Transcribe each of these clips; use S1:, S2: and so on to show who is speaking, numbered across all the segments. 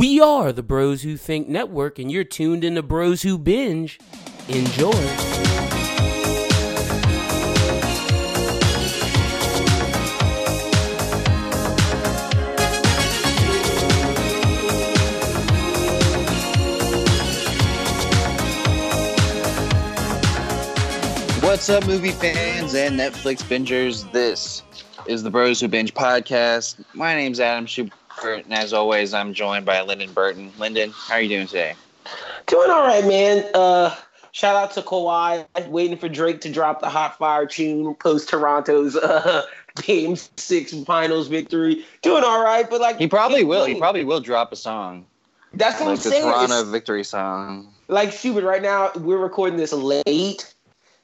S1: We are the Bros Who Think Network, and you're tuned in to Bros Who Binge. Enjoy.
S2: What's up, movie fans and Netflix bingers? This is the Bros Who Binge podcast. My name's Adam Schubert, and as always, I'm joined by Lyndon Burton. Lyndon, how are you doing today?
S3: Doing all right, man. Uh, shout out to Kawhi, waiting for Drake to drop the hot fire tune post Toronto's uh, Game Six Finals victory. Doing all right, but like
S2: He probably will. He probably will drop a song,
S3: That's what
S2: like
S3: I'm
S2: the
S3: saying.
S2: Toronto
S3: It's-
S2: victory song.
S3: like Schubert, right now we're recording this late,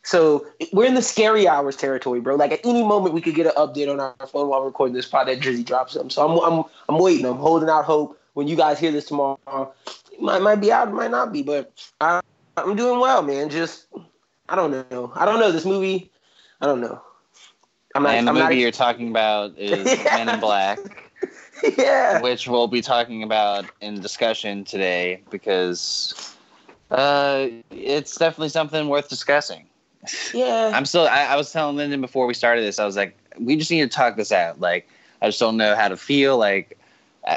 S3: so we're in the scary hours territory, bro. Like at any moment we could get an update on our phone while recording this pod that Drizzy drops something. So I'm I'm I'm waiting. I'm holding out hope. When you guys hear this tomorrow, it might might be out, it might not be, but I, I'm doing well, man. Just I don't know. I don't know this movie. I don't know. I'm not.
S2: And the
S3: I'm
S2: movie
S3: not,
S2: you're talking about is Men in Black,
S3: yeah.
S2: which we'll be talking about in discussion today because uh, it's definitely something worth discussing.
S3: Yeah.
S2: I'm still. I, I was telling Lyndon before we started this. I was like, we just need to talk this out. Like, I just don't know how to feel. Like,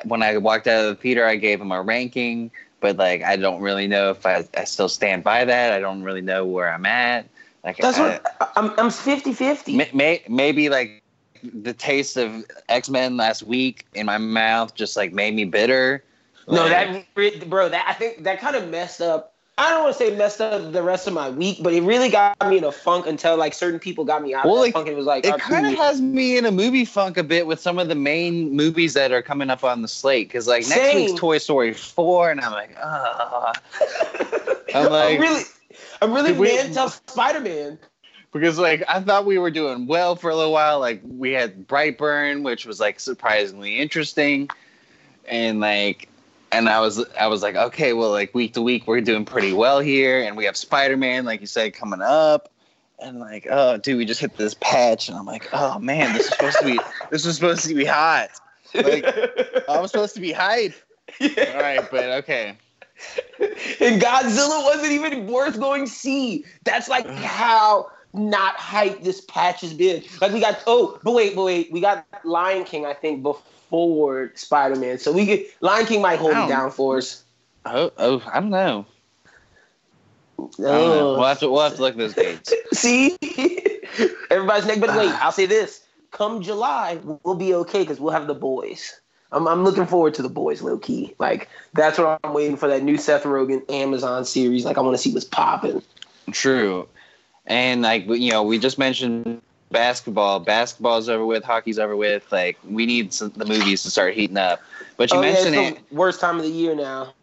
S2: when I walked out of the theater, I gave him a ranking, but like, I don't really know if I, I still stand by that. I don't really know where I'm at. Like,
S3: That's
S2: I-
S3: what I- I'm. I'm 50 50.
S2: may, may, maybe like the taste of X Men last week in my mouth just like made me bitter.
S3: No,
S2: Like,
S3: that bro, that I think that kind of messed up. I don't want to say messed up the rest of my week, but it really got me in a funk until like certain people got me out
S2: Well,
S3: of
S2: like,
S3: funk. And it was like,
S2: it kind of has me in a movie funk a bit with some of the main movies that are coming up on the slate. Because like next
S3: Same.
S2: week's Toy Story four, and I'm like, ah, I'm like-
S3: I'm really, I'm really mad until Spider Man.
S2: because like I thought we were doing well for a little while. Like we had Brightburn, which was like surprisingly interesting, and like, and I was I was like, okay, well, like week to week we're doing pretty well here, and we have Spider Man, like you said, coming up. And like, oh, dude, we just hit this patch, and I'm like, oh man, this is supposed to be, this is supposed to be hot. Like, I was supposed to be hype. All right, but okay.
S3: and Godzilla wasn't even worth going see. That's like how not hype this patch has been. Like we got oh, but wait, but wait, we got Lion King, I think, before Spider Man. So we get Lion King might hold it down for us.
S2: Oh, oh, I don't know. I don't know.
S3: Oh.
S2: We'll have to, we'll have to look at those dates.
S3: See, everybody's neck. But wait, I'll say this: come July, we'll be okay because we'll have the boys. I'm, I'm looking forward to the boys, low key. Like that's what I'm waiting for that new Seth Rogen Amazon series. Like I want to see what's popping.
S2: True. And like you know, we just mentioned basketball. Basketball's over with. Hockey's over with. Like we need some, the movies to start heating up. But you
S3: oh yeah,
S2: mentioned
S3: it's
S2: it,
S3: the worst time of the year now.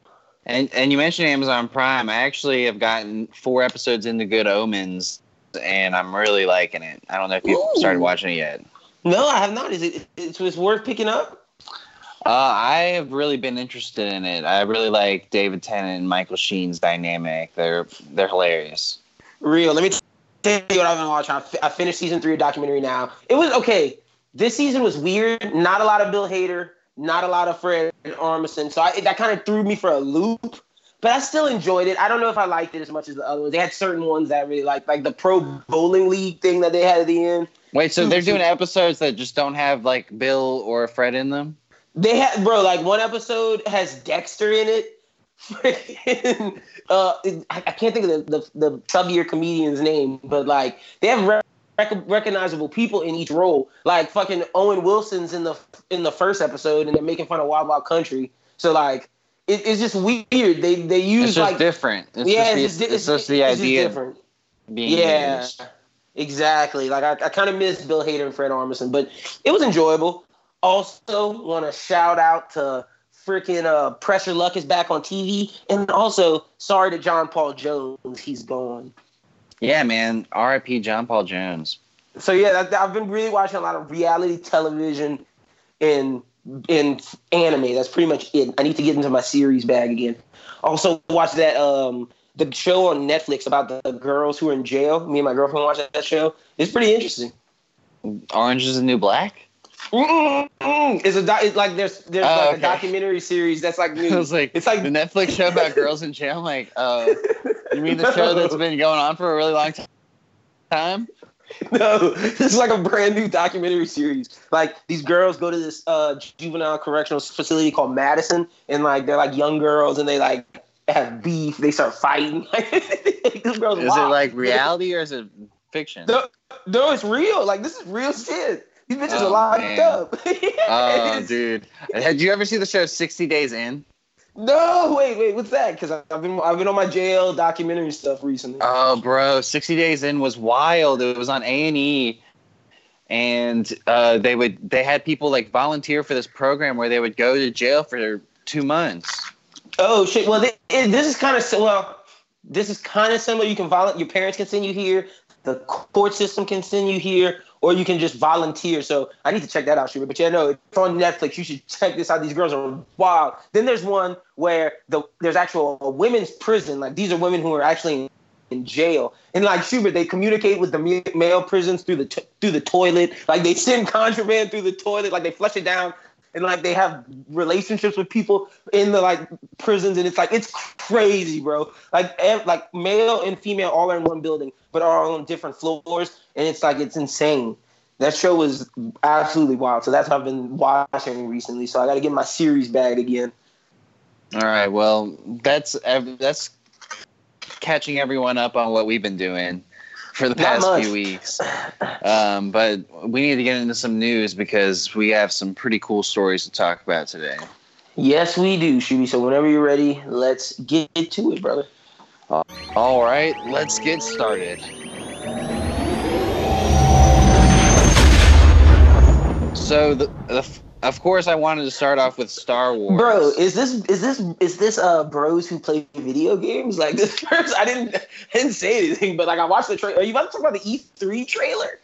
S2: and and you mentioned Amazon Prime. I actually have gotten four episodes into Good Omens, and I'm really liking it. I don't know if you've
S3: Ooh.
S2: started watching it yet.
S3: No, I have not. Is it? It's, it's worth picking up.
S2: Uh, I have really been interested in it. I really like David Tennant and Michael Sheen's dynamic. They're they're hilarious.
S3: Real. Let me tell you what I've been watching. I, finished season three of documentary now. It was okay. This season was weird. Not a lot of Bill Hader. Not a lot of Fred Armisen. So I, that kind of threw me for a loop. But I still enjoyed it. I don't know if I liked it as much as the other ones. They had certain ones that I really liked, like the Pro Bowling League thing that they had at the end.
S2: Wait, so they're doing episodes that just don't have like Bill or Fred in them?
S3: They had, bro, like one episode has Dexter in it. Freaking, uh, I, I can't think of the, the, the chubbier comedian's name, but like they have re- rec- recognizable people in each role. Like fucking Owen Wilson's in the in the first episode, and they're making fun of Wild Wild Country. So like it, it's just weird. They they use
S2: It's just
S3: like
S2: different. It's
S3: yeah,
S2: just,
S3: it's,
S2: the,
S3: just,
S2: it's just the
S3: it's
S2: idea
S3: different.
S2: being
S3: Yeah,
S2: used.
S3: exactly. Like I, I kind of miss Bill Hader and Fred Armisen, but it was enjoyable. Also, want to shout out to freaking uh, Pressure Luck is back on TV, and also sorry to John Paul Jones, he's gone.
S2: Yeah, man. R.I.P. John Paul Jones.
S3: So yeah, I've been really watching a lot of reality television and in anime. That's pretty much it. I need to get into my series bag again. Also, watch that um the show on Netflix about the, the girls who are in jail. Me and my girlfriend watched that show. It's pretty interesting.
S2: Orange is the New Black.
S3: Mm-mm-mm. It's a doc- it's like there's there's
S2: Oh,
S3: like
S2: okay.
S3: a documentary series that's like new.
S2: was like,
S3: It's like-
S2: the Netflix show about girls in jail. I'm like, uh, you mean the show that's been going on for a really long ti- time?
S3: no, this is like a brand new documentary series. Like these girls go to this uh, juvenile correctional facility called Madison, and like they're like young girls, and they like have beef. They start fighting. this girl's
S2: Is it like reality or is it fiction?
S3: No, no, it's real. Like this is real shit. These bitches
S2: Oh,
S3: are locked
S2: man.
S3: up.
S2: Oh, dude. Had you ever seen the show 60 Days In?
S3: No, wait, wait, what's that? Because I've been I've been on my jail documentary stuff recently.
S2: Oh, bro, 60 Days In was wild. It was on A&E. And uh, they would they had people like volunteer for this program where they would go to jail for two months.
S3: Oh shit! Well, thi- it, this is kind of well, this is kind of similar. You can volunteer. Your parents can send you here. The court system can send you here, or you can just volunteer. So I need to check that out, Shooter. But yeah, no, it's on Netflix. You should check this out. These girls are wild. Then there's one where the there's actual a women's prison. Like these are women who are actually in jail. And like Schubert, they communicate with the male prisons through the t- through the toilet. Like they send contraband through the toilet. Like they flush it down. And like they have relationships with people in the like prisons, and it's like it's crazy, bro. Like ev- like male and female all are in one building, but are all on different floors, and it's like it's insane. That show was absolutely wild. So that's what I've been watching recently. So I got to get my series bag again.
S2: All right, well, that's that's catching everyone up on what we've been doing for the past few weeks. Um, but we need to get into some news because we have some pretty cool stories to talk about today.
S3: Yes, we do, Shuby. So whenever you're ready, let's get to it, brother.
S2: All right, let's get started. So, the, the, of course, I wanted to start off with Star Wars.
S3: Bro, is this is this is this uh bros who play video games? Like this first, I didn't I didn't say anything, but like I watched the trailer. Are you about to talk about the E3 trailer?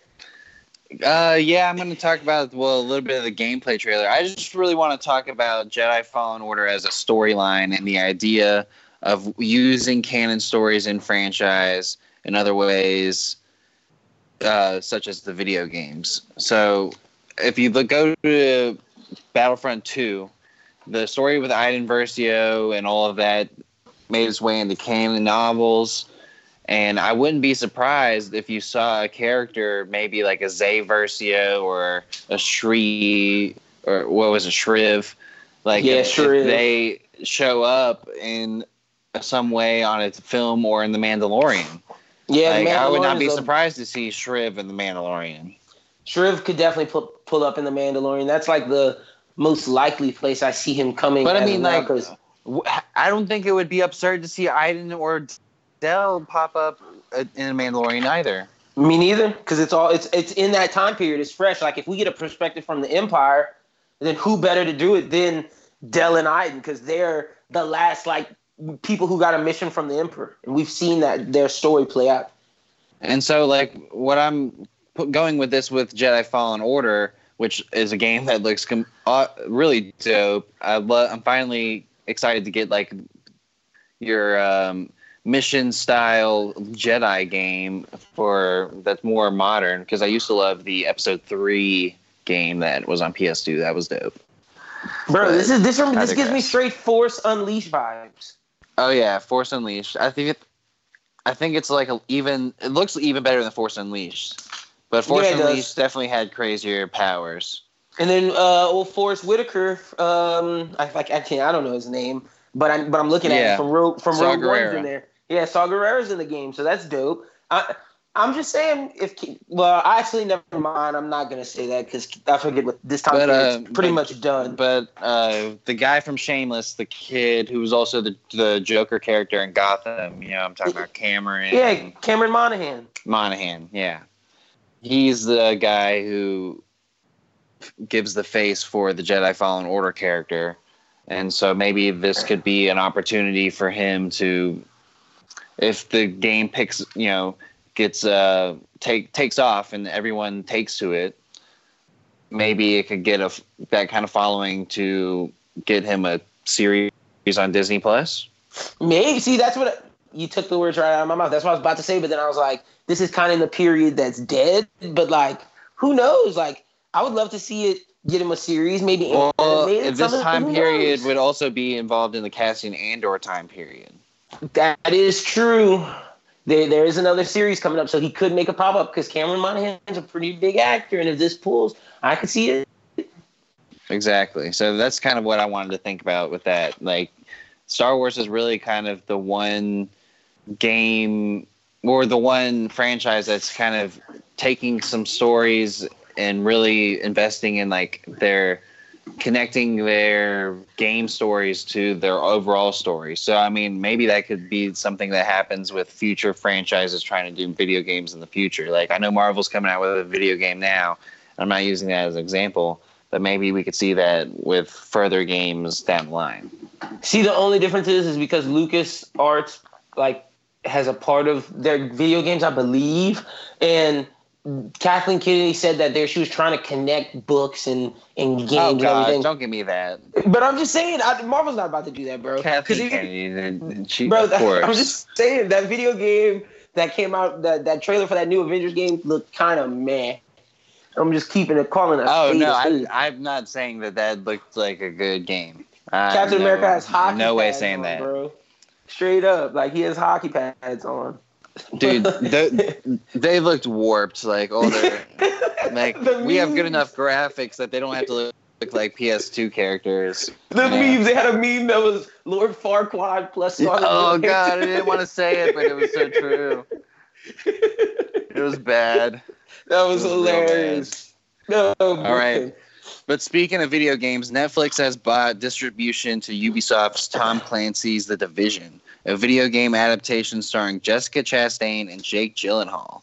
S2: Uh, yeah, I'm going to talk about well a little bit of the gameplay trailer. I just really want to talk about Jedi Fallen Order as a storyline and the idea of using canon stories in franchise in other ways, uh, such as the video games. So, if you look go to Battlefront Two, the story with Iden Versio and all of that made its way into canon novels. And I wouldn't be surprised if you saw a character, maybe like a Zay Versio or a Shri or what was a Shriv, like
S3: Yeah,
S2: if, if they show up in some way on a film or in The Mandalorian.
S3: Yeah,
S2: like, I would not be
S3: a-
S2: surprised to see Shriv in The Mandalorian.
S3: Shriv could definitely pull, pull up in the Mandalorian. That's like the most likely place I see him coming.
S2: But I mean,
S3: like, now,
S2: like,
S3: 'cause-
S2: w- I don't think it would be absurd to see Iden or Del pop up uh, in The Mandalorian either.
S3: me neither, because it's all it's it's in that time period. It's fresh. Like if we get a perspective from the Empire, then who better to do it than Del and Iden? Because they're the last like people who got a mission from the Emperor, and we've seen that their story play out.
S2: And so, like, what I'm pu- going with this with Jedi Fallen Order, which is a game that looks com- uh, really dope. I lo- I'm finally excited to get like your um, mission style Jedi game for that's more modern because I used to love the Episode Three game that was on PS2. That was dope.
S3: Bro,
S2: But
S3: this is this this gives me straight Force Unleashed vibes.
S2: Oh yeah, Force Unleashed. I think it. I think it's like a, even. It looks even better than Force Unleashed, but Force
S3: Yeah.
S2: Unleashed definitely had crazier powers.
S3: And then uh, old Forest Whitaker, um, I like I can't I don't know his name, but I'm but I'm looking at
S2: Yeah.
S3: it from Rogue from
S2: Saw
S3: Rogue One's in there. Yeah, Saw Gerrera's in the game, so that's dope. I I'm just saying if well, I actually never mind. I'm not gonna say that because I forget what this time
S2: But, uh,
S3: pretty
S2: but-
S3: much done.
S2: But uh, the guy from Shameless, the kid who was also the the Joker character in Gotham, you know, I'm talking about Cameron
S3: yeah, Cameron Monaghan.
S2: Monahan. Yeah, he's the guy who gives the face for the Jedi Fallen Order character, and so maybe this could be an opportunity for him to, if the game picks, you know, gets uh take takes off and everyone takes to it, maybe it could get a that kind of following to get him a series on Disney Plus.
S3: Maybe see that's what you took the words right out of my mouth. That's what I was about to say, but then I was like, this is kind of in the period that's dead. But like, who knows? Like, I would love to see it get him a series, maybe
S2: Well,
S3: animated,
S2: this time period
S3: knows?
S2: would also be involved in the casting and/or time period.
S3: That is true. There, there is another series coming up, so he could make a pop up because Cameron Monaghan's a pretty big actor, and if this pulls, I could see it.
S2: Exactly. So that's kind of what I wanted to think about with that. Like, Star Wars is really kind of the one game or the one franchise that's kind of taking some stories and really investing in like their connecting their game stories to their overall story. So I mean, maybe that could be something that happens with future franchises trying to do video games in the future. Like I know Marvel's coming out with a video game now. I'm not using that as an example, but maybe we could see that with further games down the line.
S3: See, the only difference is, is because Lucas Arts like has a part of their video games, I believe, and Kathleen Kennedy said that there she was trying to connect books and, and oh, games
S2: Oh
S3: and everything.
S2: Don't give me that,
S3: But I'm just saying, I, Marvel's not about to do that, bro.
S2: Kathleen Kennedy. She,
S3: bro,
S2: of
S3: that-
S2: course.
S3: I'm just saying that video game that came out, that, that trailer for that new Avengers game looked kind of meh. I'm just keeping it calling it.
S2: Oh no, I. I'm not saying that that looked like a good game.
S3: Captain America has hockey.
S2: No way saying
S3: on,
S2: that,
S3: bro. Straight up, like he has hockey pads on.
S2: dude. the, they looked warped. Like all their like
S3: The
S2: we have good enough graphics that they don't have to look, like PS2 characters.
S3: The
S2: Yeah.
S3: memes, they had a meme that was Lord Farquaad plus Scarlett
S2: Oh god, I didn't want to say it, but it was so true. It was bad.
S3: That was
S2: was
S3: hilarious. No,
S2: All right. But speaking of video games, Netflix has bought distribution to Ubisoft's Tom Clancy's The Division, a video game adaptation starring Jessica Chastain and Jake Gyllenhaal.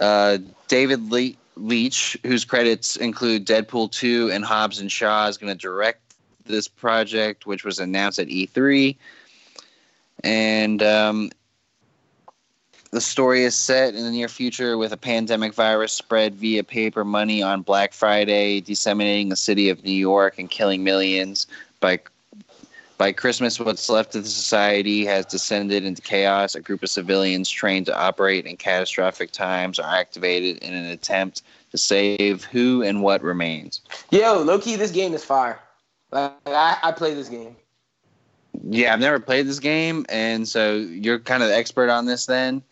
S2: Uh, David Le- Leitch, whose credits include Deadpool 2 and Hobbs and Shaw, is going to direct this project, which was announced at E3. And um, the story is set in the near future with a pandemic virus spread via paper money on Black Friday, disseminating the city of New York and killing millions. By by Christmas, what's left of the society has descended into chaos. A group of civilians trained to operate in catastrophic times are activated in an attempt to save who and what remains.
S3: Yo, low key, this game is fire. Like, I, I play this game.
S2: Yeah, I've never played this game, and so you're kind of the expert on this then.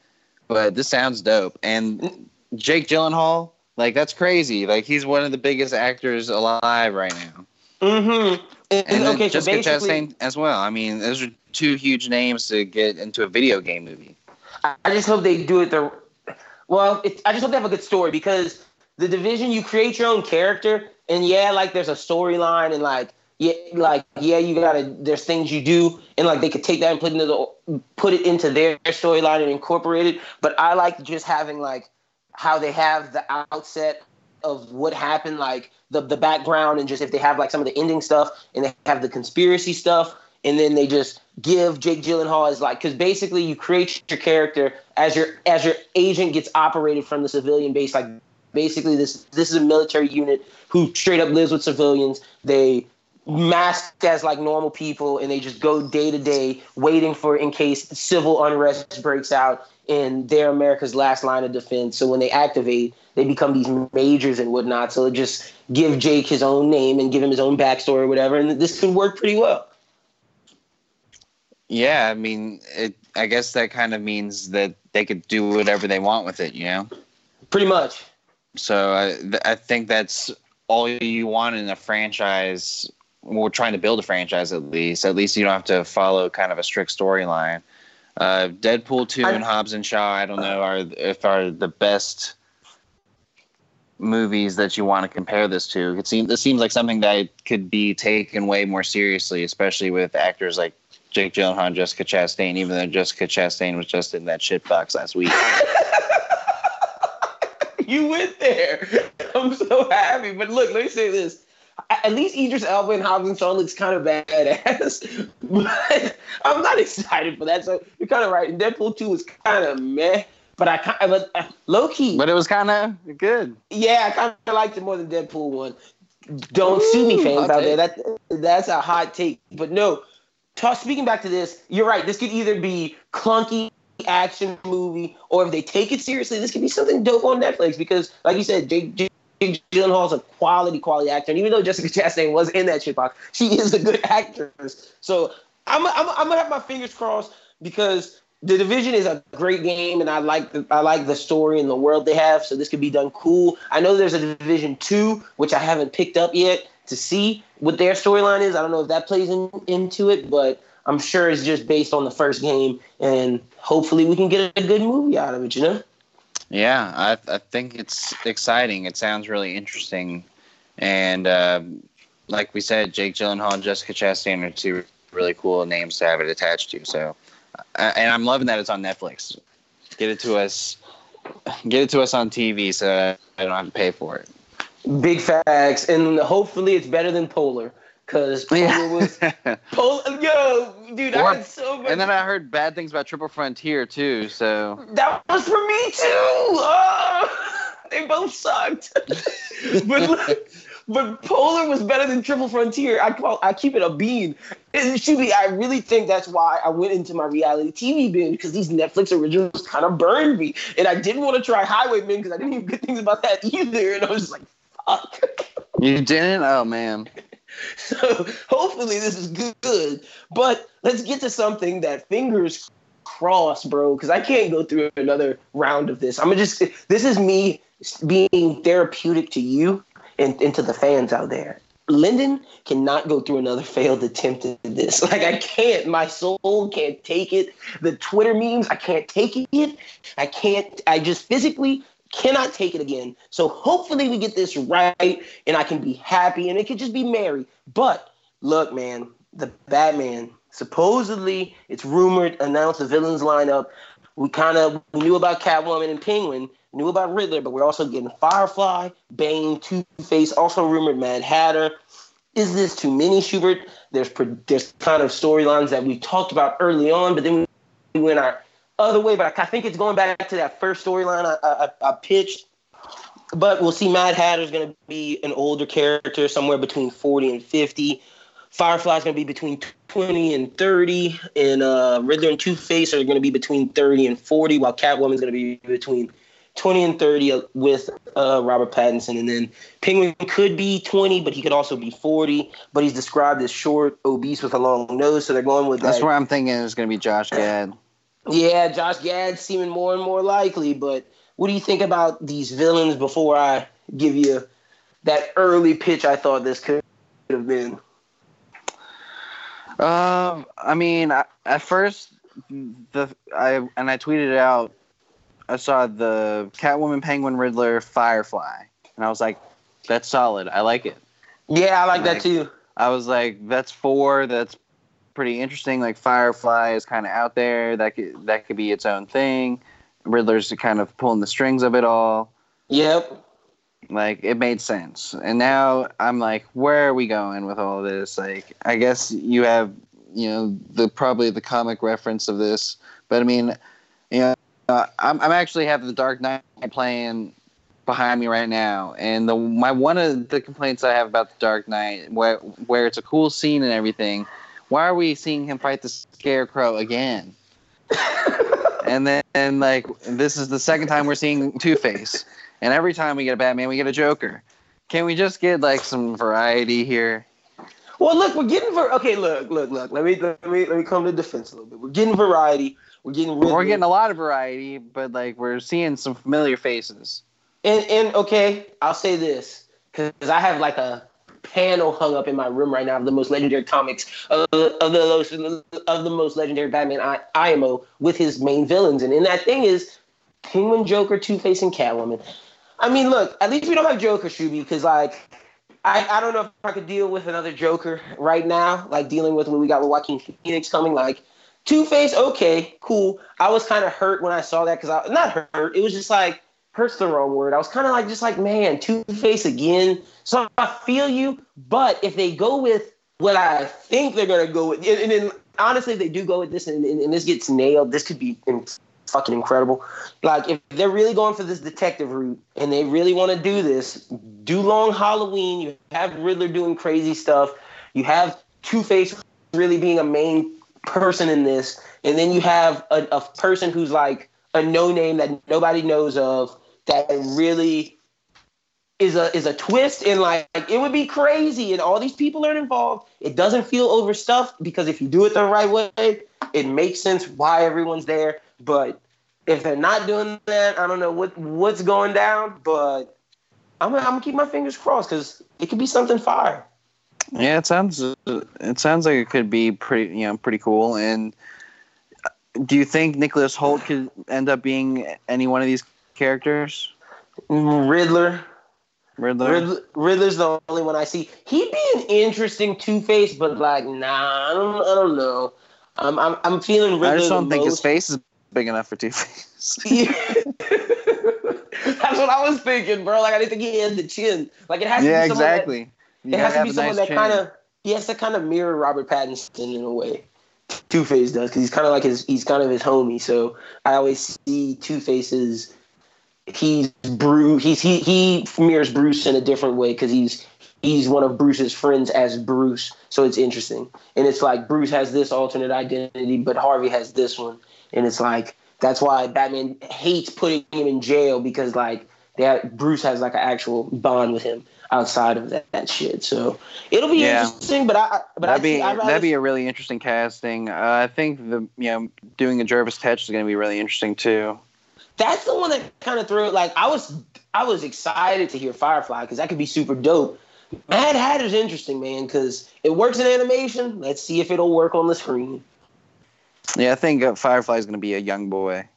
S2: But this sounds dope. And Jake Gyllenhaal, like that's crazy. Like he's one of the biggest actors alive right now.
S3: Mm-hmm. And,
S2: And
S3: okay, so
S2: Jessica Chastain as well. I mean, those are two huge names to get into a video game movie.
S3: I I just hope they do it the. Well, it, I just hope they have a good story because the division, you create your own character, and yeah, like there's a storyline, and like yeah, like yeah, you gotta. There's things you do, and like they could take that and put into the put it into their storyline and incorporate it. But I like just having like how they have the outset of what happened, like the the background, and just if they have like some of the ending stuff, and they have the conspiracy stuff, and then they just give Jake Gyllenhaal as like because basically you create your character as your as your agent gets operated from the civilian base. Like basically this this is a military unit who straight up lives with civilians. They masked as like normal people and they just go day to day waiting for in case civil unrest breaks out and they're America's last line of defense. So when they activate, they become these majors and whatnot. So just give Jake his own name and give him his own backstory or whatever, and this could work pretty well.
S2: Yeah, I mean, it. I guess that kind of means that they could do whatever they want with it. You know.
S3: Pretty much.
S2: So I, th- I think that's all you want in a franchise. We're trying to build a franchise at least. At least you don't have to follow kind of a strict storyline. Uh, Deadpool two
S3: I-
S2: and Hobbs and Shaw. I don't know are if are the best movies that you want to compare this to. It seems this seems like something that could be taken way more seriously, especially with actors like Jake Gyllenhaal and Jessica Chastain. Even though Jessica Chastain was just in that shit box last week.
S3: you went there. I'm so happy. But look, let me say this. At least Idris Elba and Hobbs Shaw looks kind of badass. But I'm not excited for that. So you're kind of right. And Deadpool 2 is kind of meh. But I kind of, but uh, low key,
S2: but it was kind of good.
S3: yeah, I kind of liked it more than Deadpool 1. Don't sue me, fans out there. That, that's a hot take. But no, ta- speaking back to this, you're right. This could either be clunky action movie, or if they take it seriously, this could be something dope on Netflix. Because, like you said, Jake, Jake Gyllenhaal's a quality, quality actor. And even though Jessica Chastain was in that shitbox, she is a good actress. So I'm, I'm, I'm gonna have my fingers crossed because the division is a great game, and I like the I like the story and the world they have. So this could be done cool. I know there's a division two, which I haven't picked up yet to see what their storyline is. I don't know if that plays in, into it, but I'm sure it's just based on the first game, and hopefully we can get a good movie out of it. You know.
S2: Yeah, I I think it's exciting. It sounds really interesting, and uh, like we said, Jake Gyllenhaal and Jessica Chastain are two really cool names to have it attached to. So, uh, and I'm loving that it's on Netflix. Get it to us, get it to us on TV, so I don't have to pay for it.
S3: Big facts, and hopefully it's better than Polar. Cause Polar
S2: Yeah.
S3: was Polar, yo, dude,
S2: Or-
S3: I had so much.
S2: And then I heard bad things about Triple Frontier too. So
S3: That was for me too. Oh, they both sucked. but but Polar was better than Triple Frontier. I call I keep it a bean. And should be. I really think that's why I went into my reality TV binge because these Netflix originals kind of burned me, and I didn't want to try Highwaymen because I didn't hear good things about that either. And I was just like, fuck.
S2: you didn't? Oh man.
S3: So hopefully this is good. But let's get to something that fingers crossed, bro, because I can't go through another round of this. I'm gonna just this is me being therapeutic to you and, and to the fans out there. Lyndon cannot go through another failed attempt at this. Like I can't. My soul can't take it. The Twitter memes, I can't take it. I can't. I just physically cannot take it again. So hopefully we get this right and I can be happy and it could just be merry. But look, man, the Batman supposedly it's rumored announced the villains lineup. We kind of knew about Catwoman and Penguin, knew about Riddler, but we're also getting Firefly, Bane, Two Face, also rumored Mad Hatter. Is this too many, Schubert? There's there's kind of storylines that we talked about early on, but then we went our other way. But I think it's going back to that first storyline I, I, I pitched. But we'll see. Mad Hatter's going to be an older character, somewhere between 40 and 50. Firefly's going to be between 20 and 30, and uh, Riddler and Two Face are going to be between 30 and 40, while Catwoman's going to be between 20 and 30 with uh, Robert Pattinson, and then Penguin could be 20, but he could also be 40. But he's described as short, obese with a long nose, so they're going with
S2: That's
S3: that.
S2: where I'm thinking is going to be Josh Gad.
S3: Yeah, Josh Gad seeming more and more likely. But what do you think about these villains before I give you that early pitch I thought this could have been?
S2: Um, I mean, I, at first, the I and I tweeted it out. I saw the Catwoman, Penguin, Riddler, Firefly, and I was like, "That's solid. I like it."
S3: Yeah, I like that
S2: Like-
S3: too.
S2: I was like, "That's four. That's pretty interesting." Like Firefly is kind of out there. That could that could be its own thing. Riddler's kind of pulling the strings of it all.
S3: Yep.
S2: Like it made sense. And now I'm like, where are we going with all this? Like, I guess you have, you know, the probably the comic reference of this, but I mean, you know, uh, I'm I'm actually have the Dark Knight playing behind me right now, and the my one of the complaints I have about the Dark Knight, where where it's a cool scene and everything, why are we seeing him fight the Scarecrow again? and then and like this is the second time we're seeing Two Face. And every time we get a Batman, we get a Joker. Can we just get like some variety here?
S3: Well, look, we're getting ver- okay. Look, look, look. Let me let me let me come to defense a little bit. We're getting variety. We're getting Riddler.
S2: We're getting a lot of variety, but like we're seeing some familiar faces.
S3: And and okay, I'll say this because I have like a panel hung up in my room right now of the most legendary comics of, of the of the most legendary Batman I, IMO uh, with his main villains, and in that thing is Penguin, Joker, Two Face, and Catwoman. I mean, look, at least we don't have Joker, Shuby, because like. I, I don't know if I could deal with another Joker right now, like dealing with what we got with Joaquin Phoenix coming. Like Two Face, okay, cool. I was kind of hurt when I saw that because I not hurt. It was just like hurt's the wrong word. I was kind of like just like man, Two Face again. So I feel you, but if they go with what I think they're gonna go with, and, then honestly, if they do go with this and, and, and this gets nailed, this could be in, fucking incredible. Like if they're really going for this detective route and they really want to do this, do long Halloween. You have Riddler doing crazy stuff. You have Two Face really being a main person in this, and then you have a, a person who's like a no name that nobody knows of that really is a is a twist and like it would be crazy and all these people are involved. It doesn't feel overstuffed because if you do it the right way, it makes sense why everyone's there. But if they're not doing that, I don't know what what's going down. But I'm I'm gonna keep my fingers crossed because it could be something fire.
S2: Yeah, it sounds it sounds like it could be pretty you know pretty cool. And do you think Nicholas Hoult could end up being any one of these characters?
S3: Riddler.
S2: Riddler.
S3: Riddler. Riddler's the only one I see. He'd be an interesting Two Face, but like, nah, I don't, I don't know. I'm, I'm, I'm feeling Riddler.
S2: I just don't think
S3: most.
S2: his face is big enough for Two Face.
S3: Yeah. That's what I was thinking, bro. Like, I didn't think he had the chin. Like, it has
S2: yeah,
S3: to be someone
S2: exactly.
S3: That, it has to be someone that kind of he has to kind of mirror Robert Pattinson in a way. Two Face does because he's kind of like his he's kind of his homie. So I always see Two Faces. He's Bruce. He's he he mirrors Bruce in a different way because he's he's one of Bruce's friends as Bruce. So it's interesting, and it's like Bruce has this alternate identity, but Harvey has this one, and it's like that's why Batman hates putting him in jail because like that Bruce has like an actual bond with him outside of that, that shit. So it'll be
S2: Yeah.
S3: interesting, but I but
S2: that'd
S3: I
S2: be
S3: rather,
S2: that'd be a really interesting casting. Uh, I think the you know doing a Jervis Tetch is going to be really interesting too.
S3: That's the one that kind of threw it. like I was I was excited to hear Firefly because that could be super dope. Mad Hatter's interesting, man, because it works in animation. Let's see if it'll work on the screen.
S2: Yeah, I think uh, Firefly is going to be a young boy.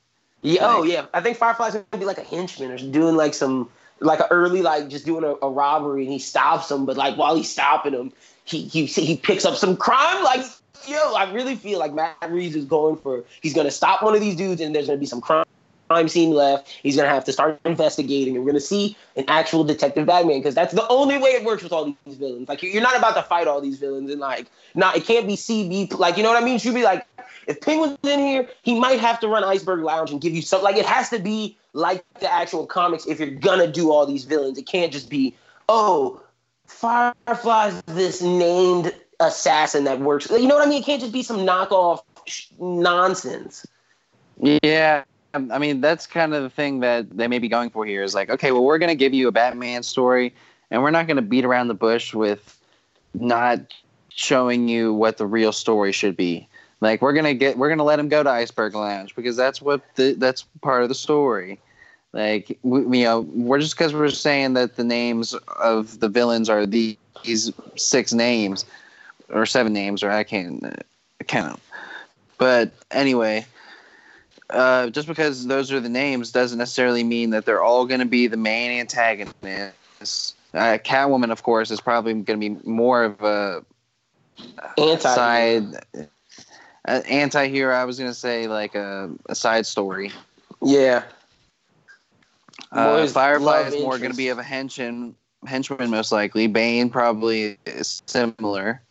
S3: Yeah, oh yeah. I think Firefly's gonna be like a henchman or doing like some like a early like just doing a, a robbery and he stops him, but like while he's stopping him, he he he picks up some crime. Like yo, I really feel like Matt Reeves is going for he's gonna stop one of these dudes and there's gonna be some crime crime scene left. He's gonna have to start investigating, we're gonna see an actual detective Batman because that's the only way it works with all these villains. Like you're not about to fight all these villains and like not it can't be CB like you know what I mean? Should be like if Penguin's in here, he might have to run Iceberg Lounge and give you something. Like it has to be like the actual comics if you're gonna do all these villains. It can't just be oh Firefly's this named assassin that works. You know what I mean? It can't just be some knockoff nonsense.
S2: Yeah, Um, I mean that's kind of the thing that they may be going for here is like, okay, well we're going to give you a Batman story, and we're not going to beat around the bush with not showing you what the real story should be. Like we're gonna get, we're gonna let him go to Iceberg Lounge because that's what the, that's part of the story. Like we, you know, we're just because we're saying that the names of the villains are the, these six names or seven names, or I can't count. But anyway, uh, just because those are the names doesn't necessarily mean that they're all going to be the main antagonists. Uh, Catwoman, of course, is probably going to be more of a
S3: Anti
S2: side uh, anti-hero. I was going to say like a, a side story.
S3: Yeah.
S2: Uh, Firefly is more going to be of a henchman, henchman most likely. Bane probably is similar.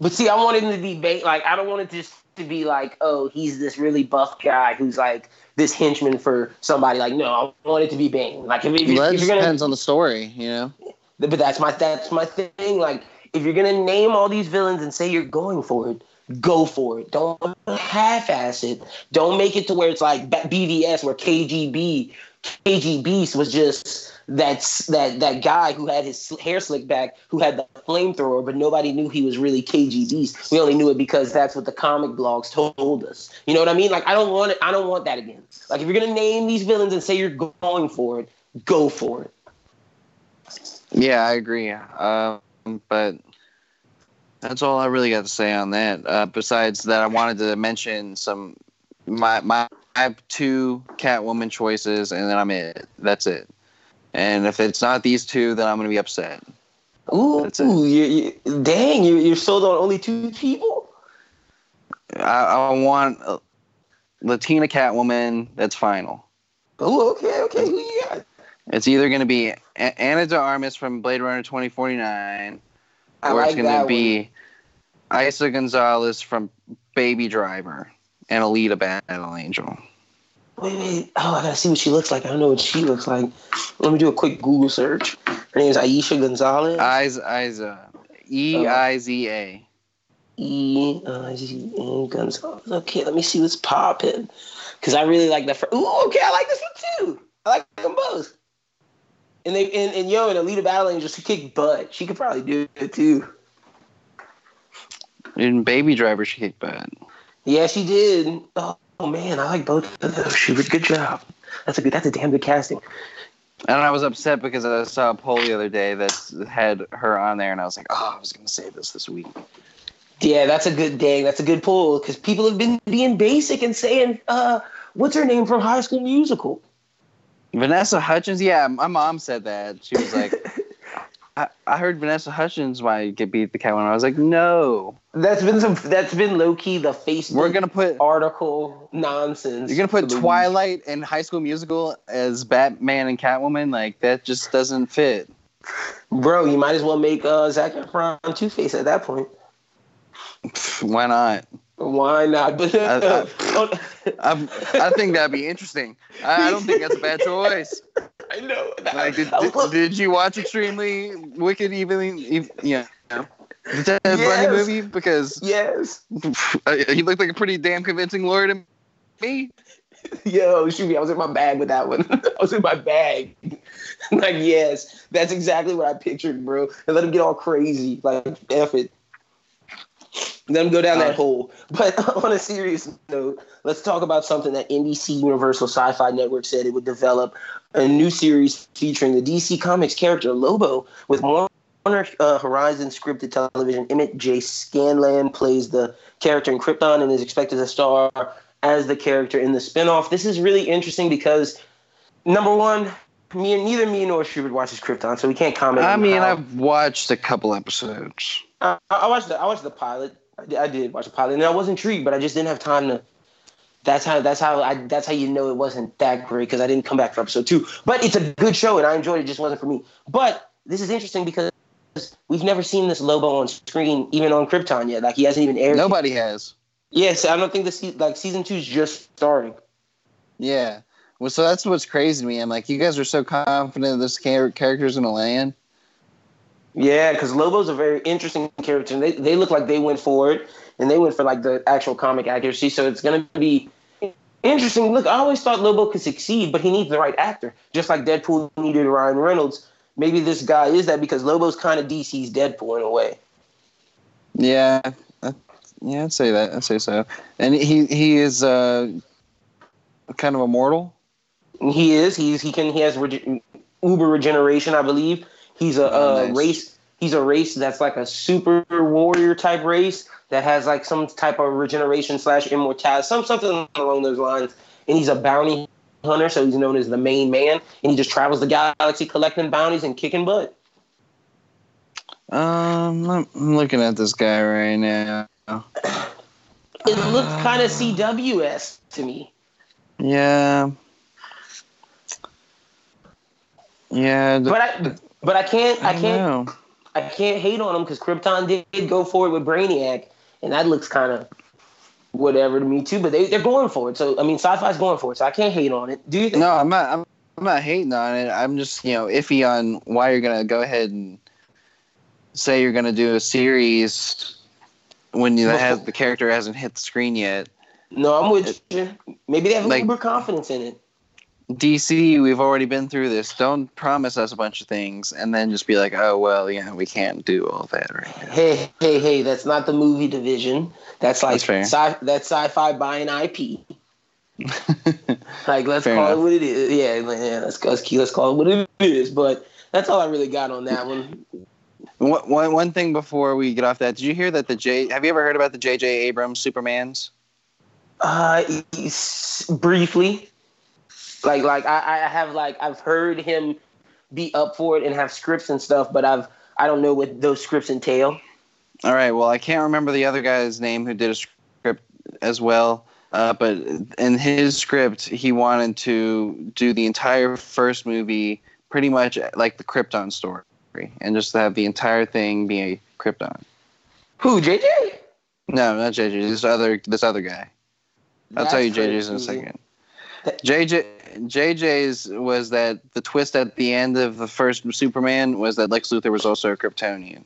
S3: But see, I wanted to be ba- like I don't want it just to be like, oh, he's this really buff guy who's like this henchman for somebody. Like, no, I want it to be Bane. Like, if, if,
S2: Well,
S3: if you're gonna,
S2: depends on the story, you know.
S3: but that's my that's my thing. Like, if you're gonna name all these villains and say you're going for it, go for it. Don't half-ass it. Don't make it to where it's like BVS, where KGB KGB was just that's that that guy who had his hair slicked back, who had the flamethrower, but nobody knew he was really KGBeast. We only knew it because that's what the comic blogs told us. You know what I mean? Like I don't want it. I don't want that again. Like if you're gonna name these villains and say you're going for it, go for it.
S2: Yeah, I agree. Um, but that's all I really got to say on that. Uh, besides that, I wanted to mention some my my I have two Catwoman choices, and then I'm it. That's it. And if it's not these two, then I'm gonna be upset.
S3: Ooh, you, you, dang! You, you're sold on only two people.
S2: I, I want Latina Catwoman. That's final.
S3: Oh, okay, okay. Who you got?
S2: It's either gonna be A- Ana de Armas from Blade Runner 2049,
S3: I
S2: or
S3: like
S2: it's gonna
S3: that
S2: be Eiza Gonzalez from Baby Driver and Alita Battle Angel.
S3: Wait, wait. Oh, I gotta see what she looks like. I don't know what she looks like. Let me do a quick Google search. Her name is Aisha Gonzalez.
S2: Eiza, Eiza, uh, E uh, I Z A.
S3: E I Z A Gonzalez. Okay, let me see what's popping. Cause I really like that. Fir- Ooh, okay, I like this one too. I like them both. And they and, and yo, and Alita Battle Angel, she kicked butt. She could probably do it too.
S2: In Baby Driver, she kicked butt.
S3: Yeah, she did. Oh, oh, man, I like both of those. She was good job. That's a good. That's a damn good casting.
S2: And I was upset because I saw a poll the other day that had her on there, and I was like, oh, I was going to say this this week.
S3: Yeah, that's a good dang. That's a good poll because people have been being basic and saying, uh, "What's her name from High School Musical?"
S2: Vanessa Hudgens. Yeah, my mom said that. She was like, I, I heard Vanessa Hudgens might get beat the Catwoman. I was like, no.
S3: That's been some. That's been low key the Facebook.
S2: We're gonna put
S3: article nonsense.
S2: You're gonna put Twilight and High School Musical as Batman and Catwoman. Like that just doesn't fit.
S3: Bro, you might as well make uh, Zac Efron Two Face at that point.
S2: Why not?
S3: Why not? But
S2: I, I, I, think that'd be interesting. I, I, don't think that's a bad choice.
S3: I know.
S2: Like, did, oh, did, did, you watch Extremely Wicked Evenly? Yeah. The Ted yes. Bundy movie? Because
S3: yes, uh,
S2: he looked like a pretty damn convincing lawyer to me.
S3: Yo, shoot me! I was in my bag with that one. I was in my bag. like, yes, that's exactly what I pictured, bro. And let him get all crazy. Like, F it. Let him go down that uh, hole. But on a serious note, let's talk about something that NBC Universal Syfy Network said it would develop a new series featuring the DC Comics character Lobo with more Warner uh, Horizon scripted television, Emmett J. Scanlan plays the character in Krypton and is expected to star as the character in the spinoff. This is really interesting because, number one, me and neither me nor Schubert watches Krypton, so we can't comment.
S2: I mean, how, I've watched a couple episodes.
S3: I, I watched the I watched the pilot. I did, I did watch the pilot, and I was intrigued, but I just didn't have time to. That's how that's how I that's how you know it wasn't that great because I didn't come back for episode two. But it's a good show, and I enjoyed it. it just wasn't for me. But this is interesting because we've never seen this Lobo on screen, even on Krypton yet. Like he hasn't even aired.
S2: Nobody has.
S3: Yes, I don't think the like season two is just starting.
S2: Yeah. Well, so that's what's crazy to me. I'm like, you guys are so confident this char- character's gonna land.
S3: Yeah, because Lobo's a very interesting character, and they they look like they went for it, and they went for like the actual comic accuracy. So it's gonna be interesting. Look, I always thought Lobo could succeed, but he needs the right actor, just like Deadpool needed Ryan Reynolds maybe this guy is that because Lobo's kind of DC's Deadpool in a way.
S2: Yeah, yeah, I'd say that. I'd say so. And he he is uh, kind of immortal.
S3: He is. He's he can he has rege- uber regeneration, I believe. He's a, oh, nice. race. He's a race that's like a super warrior type race that has like some type of regeneration slash immortality, some something along those lines. And he's a bounty hunter, so he's known as the main man, and he just travels the galaxy collecting bounties and kicking butt.
S2: Um, I'm looking at this guy right now.
S3: It looks kind of CWS to me.
S2: Yeah. Yeah,
S3: but I but I can't I, I can't know. I can't hate on him because Krypton did go forward with Brainiac, and that looks kind of whatever to me too. But they they're going for it. So I mean, Syfy's going for it. So I can't hate on it. Do you? Think?
S2: No, I'm not. I'm, I'm not hating on it. I'm just you know iffy on why you're gonna go ahead and say you're gonna do a series when you have the character hasn't hit the screen yet.
S3: No, I'm with you. Maybe they have like, uber confidence in it.
S2: DC, we've already been through this. Don't promise us a bunch of things and then just be like, oh well, yeah, we can't do all that right now.
S3: Hey, hey, hey, that's not the movie division. That's like that's, sci- that's Syfy buying IP. like let's fair call enough. it what it is. Yeah, yeah let's, let's let's call it what it is. But that's all I really got on that one.
S2: One, one, one thing before we get off that, did you hear that the J? Have you ever heard about the J.J. Abrams Supermans?
S3: Uh, briefly. Like like I, I have like I've heard him be up for it and have scripts and stuff, but I've I don't know what those scripts entail.
S2: All right. Well, I can't remember the other guy's name who did a script as well. Uh, but in his script, he wanted to do the entire first movie pretty much like the Krypton story, and just have the entire thing be a Krypton.
S3: Who JJ?
S2: No, not JJ. This other this other guy. I'll That's tell you JJ's in a second. JJ JJ's was that the twist at the end of the first Superman was that Lex Luthor was also a Kryptonian.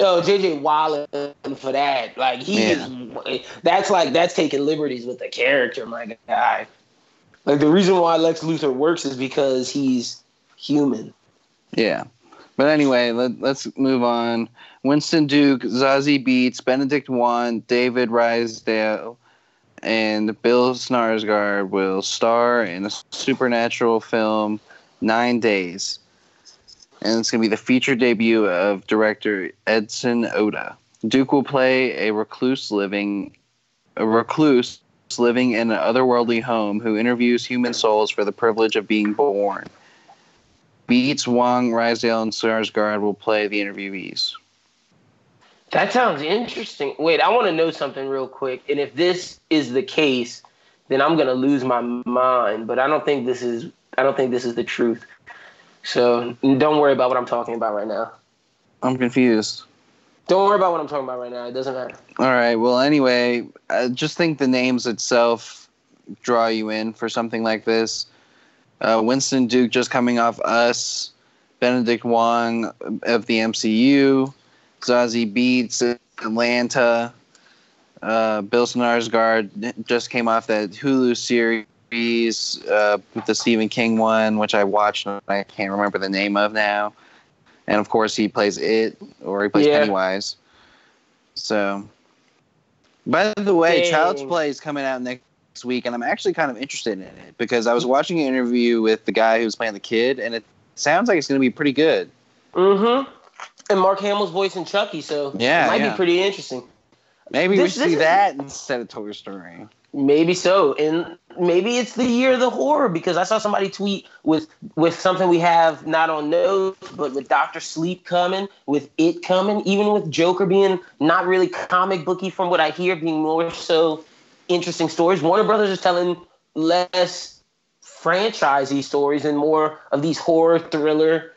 S3: Oh, JJ Wallen for that. Like he yeah. is that's like that's taking liberties with the character, my guy. Like the reason why Lex Luthor works is because he's human.
S2: Yeah. But anyway, let, let's move on. Winston Duke, Zazie Beetz, Benedict Wong, David Rysdahl, and Bill Skarsgård will star in a supernatural film, Nine Days. And it's going to be the feature debut of director Edson Oda. Duke will play a recluse living a recluse living in an otherworldly home who interviews human souls for the privilege of being born. Beetz, Wong, Rysdahl, and Skarsgård will play the interviewees.
S3: That sounds interesting. Wait, I want to know something real quick. And if this is the case, then I'm gonna lose my mind. But I don't think this is. I don't think this is the truth. So don't worry about what I'm talking about right now.
S2: I'm confused.
S3: Don't worry about what I'm talking about right now. It doesn't matter.
S2: All right. Well, anyway, I just think the names itself draw you in for something like this. Uh, Winston Duke just coming off Us, Benedict Wong of the MCU, Zazie Beetz, Atlanta, uh, Bill Skarsgård just came off that Hulu series, uh, the Stephen King one, which I watched and I can't remember the name of now. And of course, he plays it, or he plays
S3: Yeah.
S2: Pennywise. So, by the way,
S3: Dang.
S2: Child's Play is coming out next week, and I'm actually kind of interested in it because I was watching an interview with the guy who's playing the kid, and it sounds like it's going to be pretty good.
S3: Mm-hmm. And Mark Hamill's voice in Chucky, so
S2: Yeah,
S3: it might
S2: yeah.
S3: be pretty interesting.
S2: Maybe
S3: This-
S2: we should see
S3: is-
S2: that instead of Toy Story.
S3: Maybe so, and maybe it's the year of the horror because I saw somebody tweet with with something we have not on notes, but with Doctor Sleep coming, with it coming, even with Joker being not really comic booky from what I hear, being more so interesting stories. Warner Brothers is telling less franchisey stories and more of these horror thriller,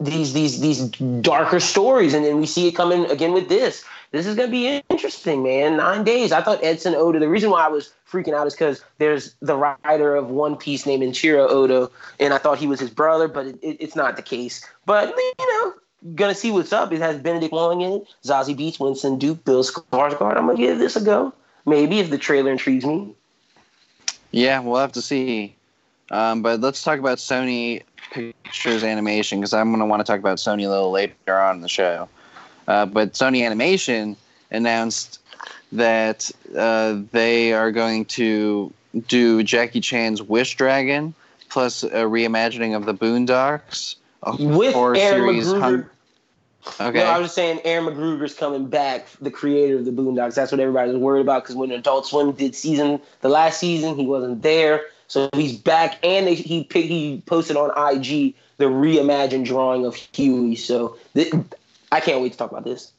S3: these these these darker stories, and then we see it coming again with this. This is gonna be interesting, man. Nine days. I thought Edson Oda. The reason why I was freaking out is because there's the writer of One Piece named Eiichiro Oda, and I thought he was his brother, but it, it, it's not the case. But you know, gonna see what's up. It has Benedict Wong in it, Zazie Beetz, Winston Duke, Bill Skarsgård. I'm gonna give this a go. Maybe if the trailer intrigues me.
S2: Yeah, we'll have to see. Um, but let's talk about Sony Pictures Animation because I'm going to want to talk about Sony a little later on in the show. Uh, but Sony Animation announced that uh, they are going to do Jackie Chan's Wish Dragon plus a reimagining of the Boondocks.
S3: With
S2: horror
S3: Aaron
S2: series Okay.
S3: No, I was just saying Aaron McGruder's coming back, the creator of the Boondocks. That's what everybody was worried about because when Adult Swim did season the last season, he wasn't there. So he's back, and they, he he posted on IG the reimagined drawing of Huey. So th- I can't wait to talk about this.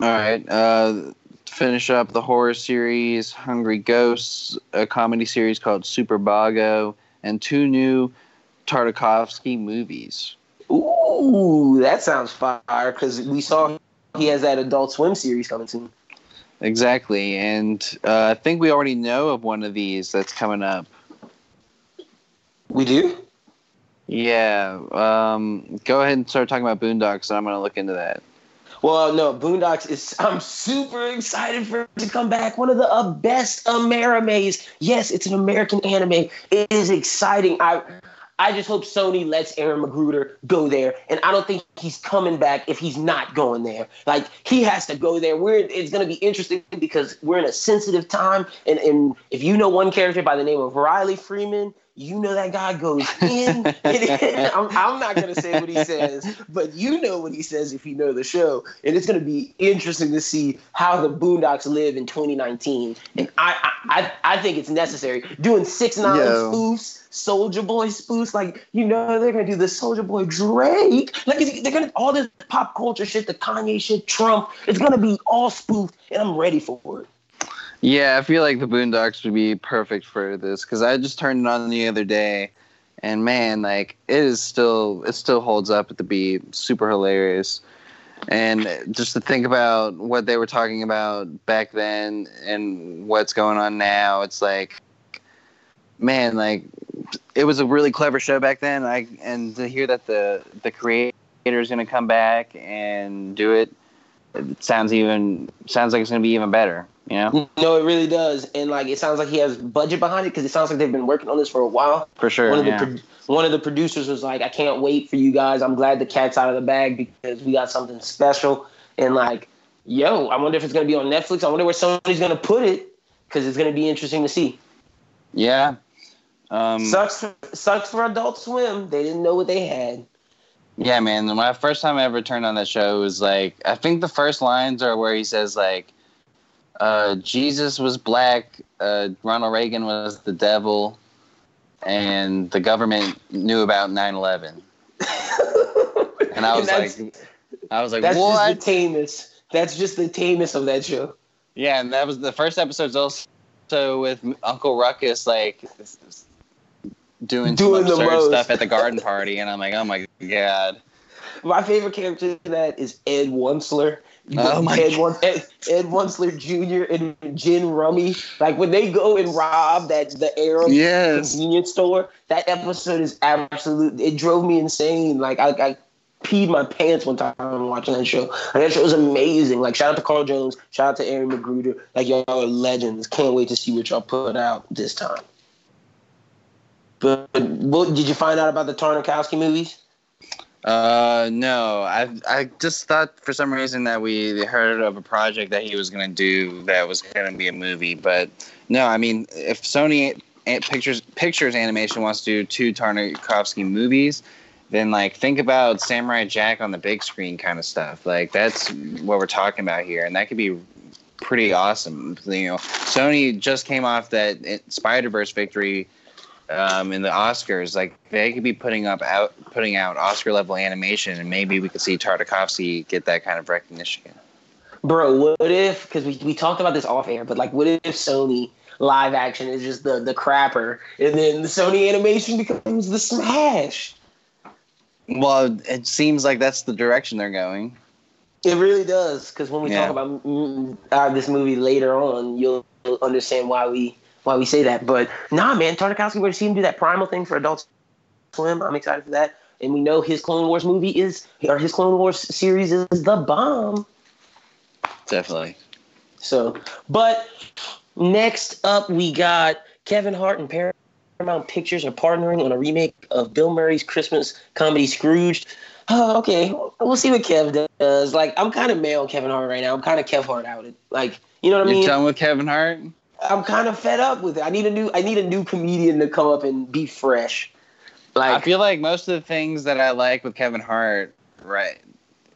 S2: All right. Uh, finish up the horror series, Hungry Ghosts, a comedy series called Super Bago, and two new Tartakovsky movies.
S3: Ooh, that sounds fire because we saw he has that Adult Swim series coming soon.
S2: Exactly. And uh, I think we already know of one of these that's coming up.
S3: We do.
S2: Yeah. Um, go ahead and start talking about Boondocks, and I'm going to look into that.
S3: Well, no, Boondocks is. I'm super excited for it to come back. One of the uh, best Amerimes. Yes, it's an American anime. It is exciting. I, I just hope Sony lets Aaron McGruder go there, and I don't think he's coming back if he's not going there. Like he has to go there. We're. It's going to be interesting because we're in a sensitive time, and and if you know one character by the name of Riley Freeman. You know that guy goes in. I'm, I'm not gonna say what he says, but you know what he says if you know the show, and it's gonna be interesting to see how the Boondocks live in 2019. And I, I, I, I think it's necessary doing six nine
S2: Yo.
S3: spoofs, Soldier Boy spoofs. Like you know they're gonna do the Soldier Boy Drake. Like they're gonna all this pop culture shit, the Kanye shit, Trump. It's gonna be all spoofed, and I'm ready for it.
S2: Yeah, I feel like the Boondocks would be perfect for this because I just turned it on the other day, and man, like it is still it still holds up to be super hilarious. And just to think about what they were talking about back then and what's going on now, it's like, man, like it was a really clever show back then. I and to hear that the the creator is going to come back and do it, it sounds even sounds like it's going to be even better. Yeah,
S3: No, it really does, and like it sounds like he has budget behind it because it sounds like they've been working on this for a while.
S2: for sure.
S3: one of the pro- one of the producers was like, "I can't wait for you guys. I'm glad the cat's out of the bag because we got something special." And like, yo, I wonder if it's gonna be on Netflix. I wonder where somebody's gonna put it because it's gonna be interesting to see.
S2: yeah. Um,
S3: Sucks, for, sucks for Adult Swim. They didn't know what they had.
S2: Yeah, man. My first time I ever turned on that show was like I think the first lines are where he says like, uh, "Jesus was black, uh, Ronald Reagan was the devil, and the government knew about 9/11." And I was
S3: that's,
S2: like, I was like,
S3: "That's
S2: what?
S3: just the tamest. That's just the tamest of that show."
S2: yeah, and that was the first episode's also with Uncle Ruckus like doing,
S3: Doing
S2: some absurd stuff at the garden party, and I'm like, oh my god.
S3: My favorite character in that is Ed Wuncler.
S2: Oh my
S3: Ed, Wun- Ed, Ed Wuncler Jr. and Gin Rummy. Like when they go and rob that the Arab
S2: Yes.
S3: convenience store, that episode is absolute. It drove me insane. Like I, I peed my pants one time watching that show. Like, that show was amazing. Like shout out to Carl Jones, shout out to Aaron McGruder. Like y'all are legends. Can't wait to see what y'all put out this time. But what, did you find out about the Tartakovsky movies?
S2: Uh, no. I I just thought for some reason that we heard of a project that he was gonna do that was gonna be a movie, but no. I mean, if Sony Pictures Pictures Animation wants to do two Tartakovsky movies, then like think about Samurai Jack on the big screen kind of stuff. Like that's what we're talking about here, and that could be pretty awesome. You know, Sony just came off that Spider Verse victory um, in the Oscars, like they could be putting up out putting out Oscar level animation, and maybe we could see Tartakovsky get that kind of recognition.
S3: Bro, what if? Because we, we talked about this off air, but like, what if Sony live action is just the the crapper, and then the Sony animation becomes the smash?
S2: Well, it seems like that's the direction they're going.
S3: It really does. Because when we
S2: Yeah.
S3: talk about mm, uh, this movie later on, you'll understand why we why we say that. But nah, man, Tartakovsky, we're to see him do that primal thing for Adult Swim. I'm excited for that. And we know his Clone Wars movie is, or his Clone Wars series is the bomb.
S2: Definitely.
S3: So, but next up, we got Kevin Hart and Paramount Pictures are partnering on a remake of Bill Murray's Christmas comedy Scrooged. Oh, okay, we'll see what Kev does. Like, I'm kind of male Kevin Hart right now. I'm kind of Kev Hart outed. Like, you know what I mean?
S2: You're done with Kevin Hart?
S3: I'm kind of fed up with it. I need a new. I need a new comedian to come up and be fresh.
S2: I feel like most of the things that I like with Kevin Hart, right,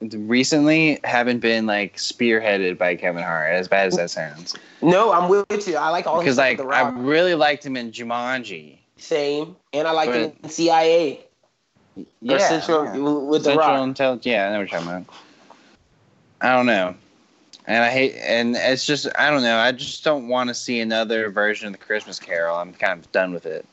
S2: recently haven't been like spearheaded by Kevin Hart. As bad as that sounds,
S3: no, I'm with you. I like all
S2: because like
S3: The
S2: I really liked him in Jumanji.
S3: Same, and I like
S2: But-
S3: him in CIA. Or Central
S2: yeah.
S3: with the
S2: Central
S3: Rock.
S2: Intelligence. Yeah, I know what you're talking about. I don't know. And I hate, and it's just, I don't know. I just don't want to see another version of the Christmas Carol. I'm kind of done with it.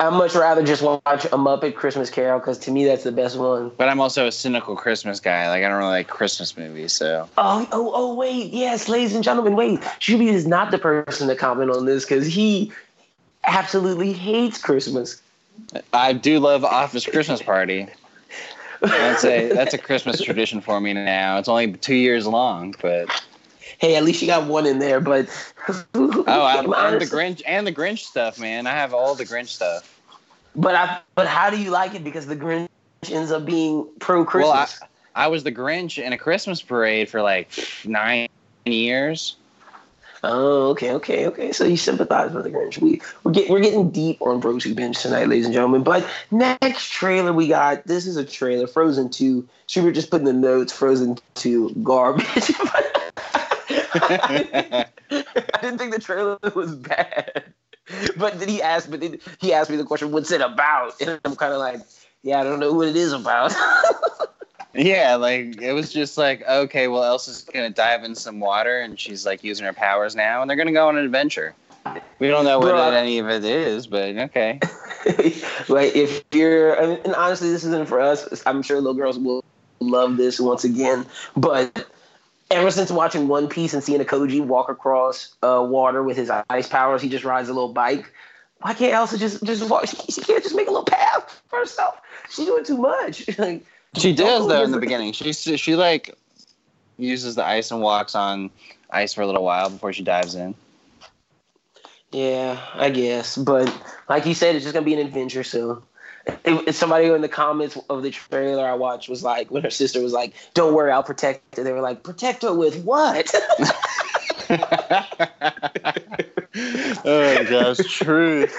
S3: I'd much rather just watch a Muppet Christmas Carol because to me that's the best one.
S2: But I'm also a cynical Christmas guy. Like I don't really like Christmas movies, so
S3: Oh, oh, oh, wait. Yes, ladies and gentlemen, wait. Shuby is not the person to comment on this because he absolutely hates Christmas.
S2: I do love Office Christmas Party. That's a that's a Christmas tradition for me now. It's only two years long, but
S3: hey, at least you got one in there. But
S2: oh, I, and the Grinch and the Grinch stuff, man. I have all the Grinch stuff.
S3: But I, but how do you like it? Because the Grinch ends up being pro
S2: Well,
S3: Christmas.
S2: I, I was the Grinch in a Christmas parade for like nine years.
S3: Oh, okay, okay, okay. So you sympathize with the Grinch. We we're, get, we're getting deep on Bros Who Binge tonight, ladies and gentlemen. But next trailer we got. This is a trailer, Frozen Two. Schubert just put in the notes, Frozen Two, garbage. I didn't think the trailer was bad. But then he asked, but then he asked me the question, "What's it about?" And I'm kind of like, "Yeah, I don't know what it is about."
S2: Yeah, like it was just like, okay, well, Elsa's gonna dive in some water, and she's like using her powers now, and they're gonna go on an adventure. We don't know what it- any of it is, but okay.
S3: like if you're, I mean, and honestly, this isn't for us. I'm sure little girls will love this once again. But ever since watching One Piece and seeing Aokiji walk across uh, water with his ice powers, he just rides a little bike. Why can't Elsa just just walk? She, she can't just make a little path for herself. She's doing too much. like,
S2: She does though in the beginning. She she like uses the ice and walks on ice for a little while before she dives in.
S3: Yeah, I guess. But like you said, it's just gonna be an adventure. So, somebody in the comments of the trailer I watched was like, when her sister was like, "Don't worry, I'll protect her," they were like, "Protect her with what?"
S2: oh gosh, truth.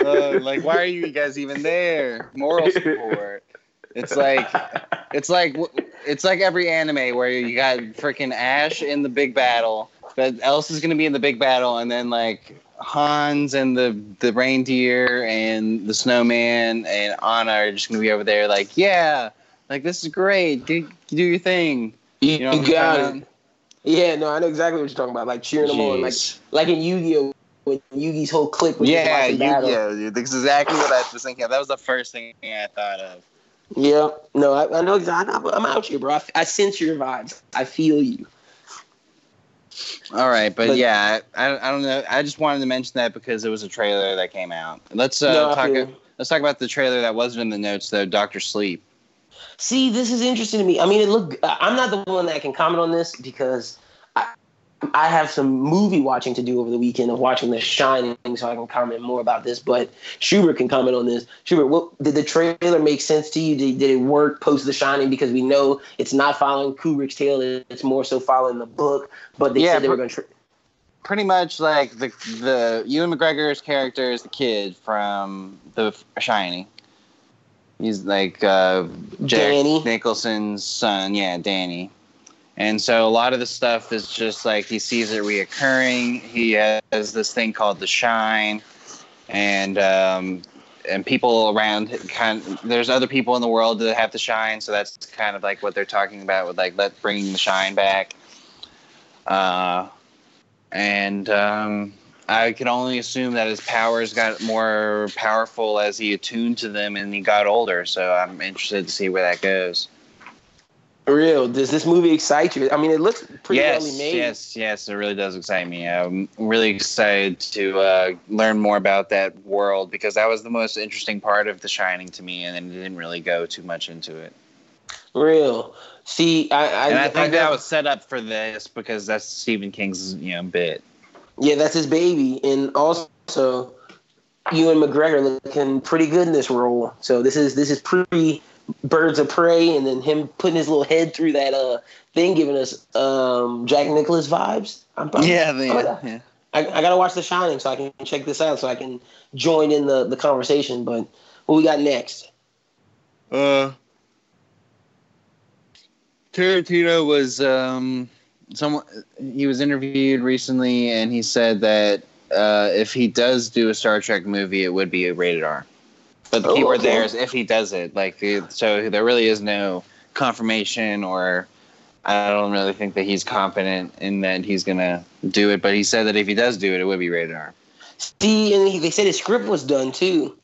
S2: Uh, like, why are you guys even there? Moral support. It's like, it's like, it's like every anime where you got freaking Ash in the big battle, but Elsa's gonna be in the big battle, and then like Hans and the the reindeer and the snowman and Anna are just gonna be over there, like, yeah, like this is great. Do do your thing.
S3: You, know you got it. Yeah, no, I know exactly what you're talking about. Like cheering Jeez. them on, like like in Yu-Gi-Oh when Yugi's whole clique was
S2: yeah, Yu-Gi-Oh. Dude, that's exactly what I was thinking. Of. That was the first thing I thought of.
S3: Yeah, no, I, I know exactly. I'm out here, bro. I, I sense your vibes. I feel you.
S2: All right, but, but yeah, I, I don't know. I just wanted to mention that because it was a trailer that came out. Let's uh, no, talk. A, let's talk about the trailer that wasn't in the notes though. Doctor Sleep.
S3: See, this is interesting to me. I mean, it look. I'm not the one that can comment on this because I have some movie watching to do over the weekend of watching The Shining, so I can comment more about this. But Schubert can comment on this. Schubert, what, did the trailer make sense to you? Did, did it work post The Shining? Because we know it's not following Kubrick's tale; it's more so following the book. But they yeah, said they were going to. Tra-
S2: pretty much like the the Ewan McGregor's character is the kid from The Shining. He's like uh, Jack Danny. Nicholson's son. Yeah, Danny. And so a lot of the stuff is just like he sees it reoccurring. He has this thing called the shine, and um, and people around kind. Of, there's other people in the world that have the shine, so that's kind of like what they're talking about with like let bringing the shine back. Uh, and um, I can only assume that his powers got more powerful as he attuned to them and he got older. So I'm interested to see where that goes.
S3: Real. Does this movie excite you? I mean, it looks pretty
S2: yes,
S3: well made.
S2: Yes, yes, it really does excite me. I'm really excited to uh, learn more about that world because that was the most interesting part of The Shining to me, and it didn't really go too much into it.
S3: Real. See, I, I
S2: and I think I, that was set up for this because that's Stephen King's you know bit.
S3: Yeah, that's his baby, and also Ewan McGregor looking pretty good in this role. So this is this is pretty Birds of Prey, and then him putting his little head through that uh thing, giving us um Jack Nicholas vibes.
S2: I'm, I'm yeah, man. yeah.
S3: I, I gotta watch The Shining so I can check this out so I can join in the the conversation. But what we got next?
S2: Uh, Tarantino was um someone he was interviewed recently, and he said that uh, if he does do a Star Trek movie, it would be a rated R. But the oh, keyword okay. there is oh. if he does it. Like so, there really is no confirmation, or I don't really think that he's confident in that he's gonna do it. But he said that if he does do it, it would be rated R.
S3: See, and they said his script was done too.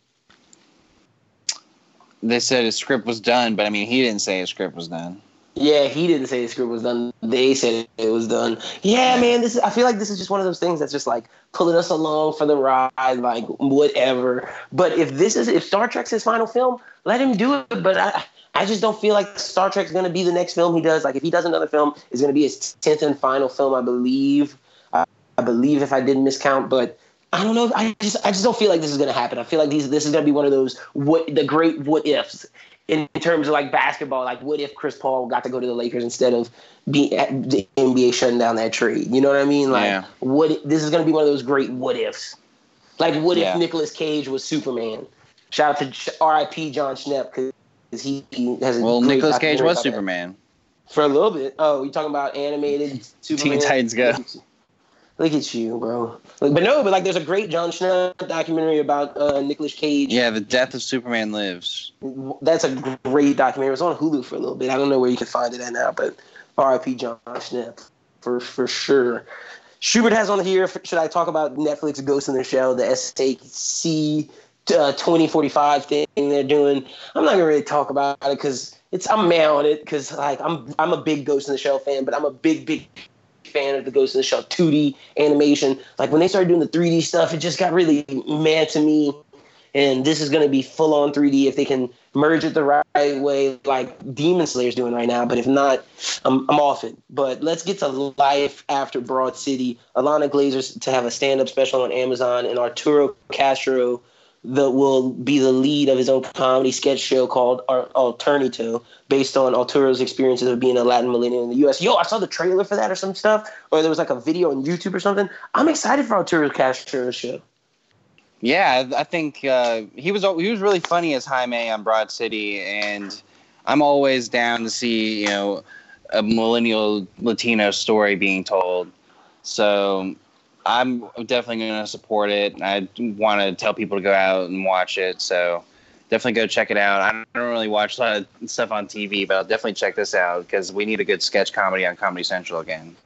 S2: They said his script was done, but I mean, he didn't say his script was done.
S3: Yeah, he didn't say the script was done. They said it was done. Yeah, man, this is, I feel like this is just one of those things that's just like pulling us along for the ride, like whatever. But if this is if Star Trek's his final film, let him do it. But I I just don't feel like Star Trek's gonna be the next film he does. Like if he does another film, it's gonna be his tenth and final film, I believe. I, I believe if I didn't miscount, but I don't know. I just I just don't feel like this is gonna happen. I feel like these this is gonna be one of those what the great what ifs in terms of like basketball, like what if Chris Paul got to go to the Lakers instead of being the NBA shutting down that trade? You know what I mean? Like, yeah. what? This is going to be one of those great what ifs. Like, what yeah. if Nicolas Cage was Superman? Shout out to R.I.P. Jon Schnepp because he, he has a
S2: well. Nicolas Cage was Superman
S3: that. for a little bit. Oh, you talking about animated Superman?
S2: Teen Titans Go.
S3: Look at you, bro. Like, but no, but like, there's a great Jon Schnepp documentary about uh, Nicolas Cage.
S2: Yeah, the death of Superman lives.
S3: That's a great documentary. It was on Hulu for a little bit. I don't know where you can find it at now, but R.I.P. Jon Schnepp for for sure. Schubert has on here. Should I talk about Netflix Ghost in the Shell, the SAC uh, 2045 thing they're doing? I'm not gonna really talk about it because it's I'm mad on it because like I'm I'm a big Ghost in the Shell fan, but I'm a big big fan of the Ghost in the Shell 2D animation. Like when they started doing the 3D stuff, it just got really mad to me. and this is going to be full on 3D if they can merge it the right way, like Demon Slayer's doing right now. But if not, I'm, I'm off it. But let's get to life after Broad City. Ilana Glazer to have a stand up special on Amazon, and Arturo Castro that will be the lead of his own comedy sketch show called Alternatino, based on Arturo's experiences of being a Latin millennial in the U.S. Yo, I saw the trailer for that or some stuff, or there was like a video on YouTube or something. I'm excited for Arturo Castro's show.
S2: Yeah, I think uh, he was he was really funny as Jaime on Broad City, and I'm always down to see you know a millennial Latino story being told. So I'm definitely going to support it. I want to tell people to go out and watch it. So definitely go check it out. I don't really watch a lot of stuff on TV, but I'll definitely check this out because we need a good sketch comedy on Comedy Central again.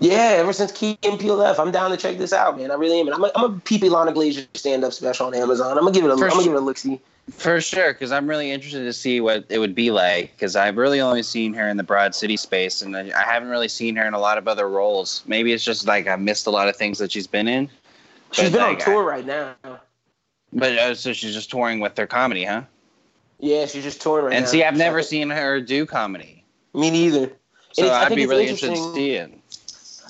S3: Yeah, ever since Key and Peele left, I'm down to check this out, man. I really am. And I'm a, I'm a peep Ilana Glazer stand up special on Amazon. I'm gonna give it a, I'm gonna give it a look see.
S2: For sure, because I'm really interested to see what it would be like. Because I've really only seen her in the Broad City space, and I haven't really seen her in a lot of other roles. Maybe it's just like I missed a lot of things that she's been in.
S3: She's been like, on tour right now.
S2: But uh, so she's just touring with her comedy, huh?
S3: Yeah, she's just touring right
S2: and
S3: now.
S2: And see, I've never seen her do comedy.
S3: Me neither.
S2: So I'd be really interested to see it.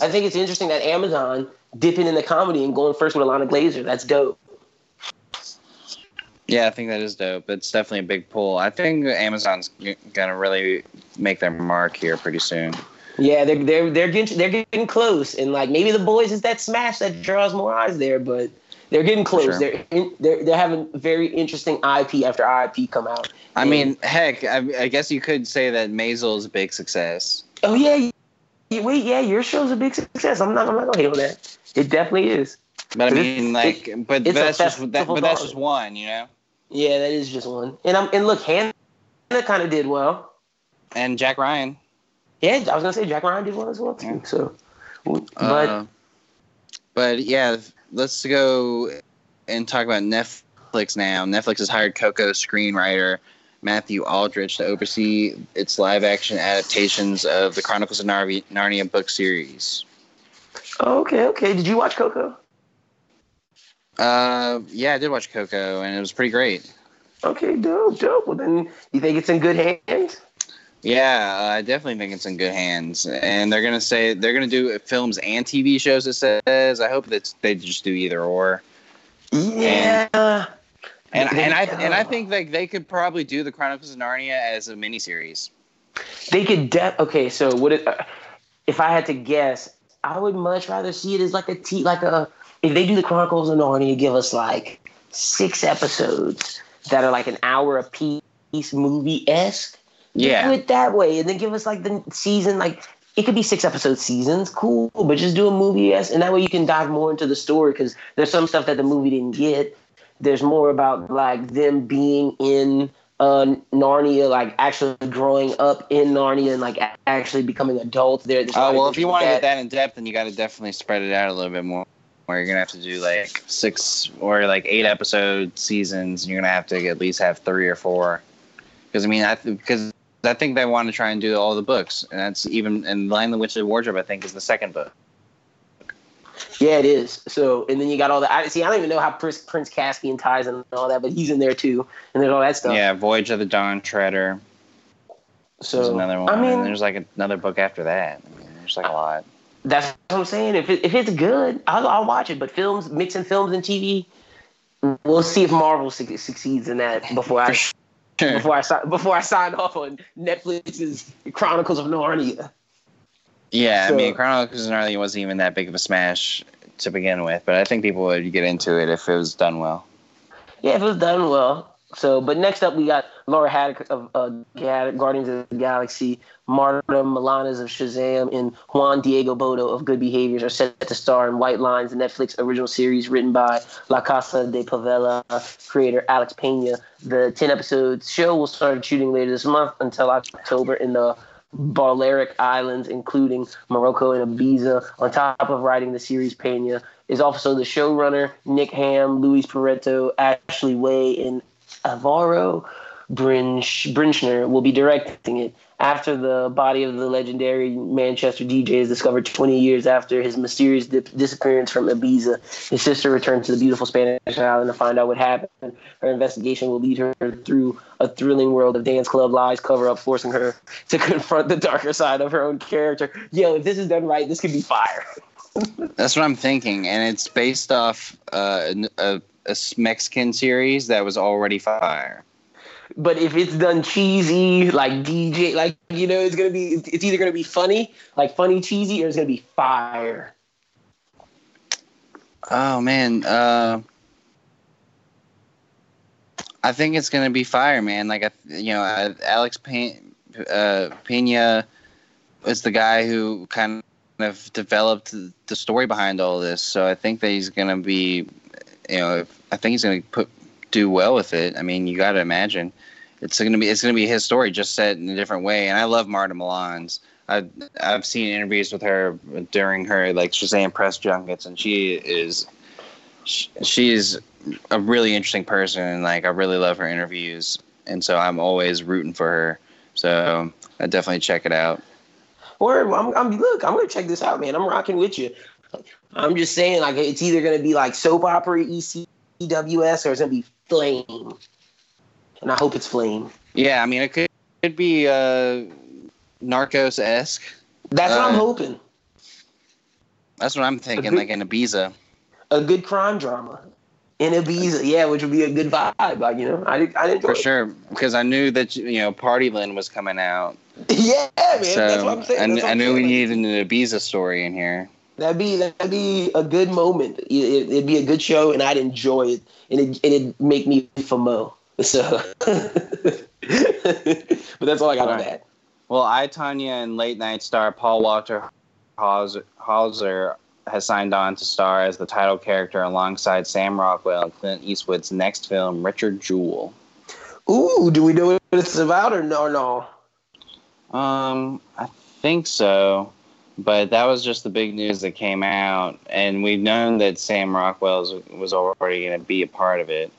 S3: I think it's interesting that Amazon dipping in the comedy and going first with Ilana Glazer. That's dope.
S2: Yeah, I think that is dope. It's definitely a big pull. I think Amazon's gonna really make their mark here pretty soon.
S3: Yeah, they're they're they're getting they're getting close, and like maybe the boys is that smash that draws more eyes there, but they're getting close. Sure. They're in, they're they're having very interesting IP after IP come out.
S2: I and, mean, heck, I, I, guess you could say that Maisel is a big success.
S3: Oh yeah, wait, yeah, your show's a big success. I'm not I'm not gonna hate on that. It definitely is.
S2: But I mean, like, it, but, but that's just that, but that's just one, you know.
S3: Yeah, that is just one. And I'm and look, Hanna kind of did well.
S2: And Jack Ryan.
S3: Yeah, I was gonna say Jack Ryan did well as well too. Yeah. So, but
S2: uh, but yeah, let's go and talk about Netflix now. Netflix has hired Coco screenwriter Matthew Aldrich to oversee its live action adaptations of the Chronicles of Narnia book series.
S3: Oh, okay, okay. Did you watch Coco?
S2: Uh, yeah, I did watch Coco, and it was pretty great.
S3: Okay, dope, dope. Well, then you think it's in good hands?
S2: Yeah, uh, I definitely think it's in good hands, and they're gonna say they're gonna do films and TV shows. It says. I hope that they just do either or.
S3: Yeah.
S2: And, and, and I and I think like they could probably do the Chronicles of Narnia as a miniseries.
S3: They could. De- okay, so what? It, uh, if I had to guess, I would much rather see it as like a t like a if they do the Chronicles of Narnia, give us like six episodes that are like an hour a piece, movie esque.
S2: Yeah,
S3: do it that way, and then give us like the season. Like it could be six episode seasons, cool, but just do a movie esque, and that way you can dive more into the story because there's some stuff that the movie didn't get. There's more about like them being in uh, Narnia, like actually growing up in Narnia and like actually becoming adults there.
S2: Oh well, if you want to get that in depth, then you got to definitely spread it out a little bit more where you're gonna have to do like six or like eight episode seasons, and you're gonna have to at least have three or four. Because I mean, I because I think they want to try and do all the books, and that's even and Lion the Witch of the Wardrobe. I think is the second book.
S3: Yeah, it is. So, and then you got all the. I see. I don't even know how Prince, Prince Caspian ties and all that, but he's in there too, and there's all that stuff.
S2: Yeah, Voyage of the Dawn Treader. So there's another one. I mean, and there's like another book after that. I mean, there's like a lot.
S3: That's what I'm saying. If it, if it's good, I'll, I'll watch it. But films, mixing films and TV, we'll see if Marvel su- succeeds in that before I sure. before I before I sign off on Netflix's Chronicles of Narnia.
S2: Yeah, so, I mean, Chronicles of Narnia wasn't even that big of a smash to begin with, but I think people would get into it if it was done well.
S3: Yeah, if it was done well. So, but next up, we got Laura Haddock of uh, Guardians of the Galaxy, Marta Milans of Shazam, and Juan Diego Botto of Good Behaviors are set to star in White Lines, the Netflix original series written by La Casa de Papel creator Alex Pina. The 10 episode show will start shooting later this month until October in the Balearic Islands, including Mallorca and Ibiza. On top of writing the series, Pina is also the showrunner. Nick Hamm, Luis Barreto, Ashley Way, and Brinch, Brinchner will be directing it. After the body of the legendary Manchester DJ is discovered 20 years after his mysterious dip- disappearance from Ibiza, his sister returns to the beautiful Spanish island to find out what happened. Her investigation will lead her through a thrilling world of dance club lies, cover up, forcing her to confront the darker side of her own character. Yo, if this is done right, this could be fire.
S2: That's what I'm thinking, and it's based off uh, a, a Mexican series that was already fire.
S3: But if it's done cheesy, like DJ, like you know, it's gonna be it's either gonna be funny, like funny cheesy, or it's gonna be fire.
S2: Oh man, uh, I think it's gonna be fire, man. Like I, you know, uh, Alex Pe- uh, Pina is the guy who kind of developed the story behind all this. So I think that he's gonna be, you know, I think he's gonna put do well with it. I mean, you got to imagine it's gonna be it's gonna be his story just set in a different way. And I love Marta Milans. I've I've seen interviews with her during her like Shazam press junkets, and she is she, she's a really interesting person, and like I really love her interviews, and so I'm always rooting for her. So I definitely check it out.
S3: Or I'm, I'm look, I'm gonna check this out, man. I'm rocking with you. I'm just saying, like it's either gonna be like soap opera ECWS or it's gonna be Flame, and I hope it's Flame.
S2: Yeah, I mean it could, could be uh, Narcos esque.
S3: That's what I'm
S2: Uh,
S3: hoping.
S2: That's what I'm thinking,
S3: good-
S2: like in Ibiza.
S3: A good crime drama in Ibiza, yeah, which would be a good vibe. Like you know, I did, I did
S2: For sure, because I knew that you know Partyland was coming out,
S3: yeah, man.
S2: so
S3: that's what I'm saying.
S2: I,
S3: That's
S2: kn-
S3: what
S2: I knew we needed an Ibiza story in here.
S3: That'd be that'd be a good moment. It, would be a good show, and I'd enjoy it, and it and it'd make me FOMO. So, but that's all I got on
S2: Alright.
S3: that.
S2: Well, I Tonya and late night star Paul Walter Hauser, Hauser has signed on to star as the title character alongside Sam Rockwell in Clint Eastwood's next film, Richard Jewell.
S3: Ooh, do we know what it's about or no? Or no.
S2: Um, I think so, but that was just the big news that came out, and we've known that Sam Rockwell was, was already going to be a part of it.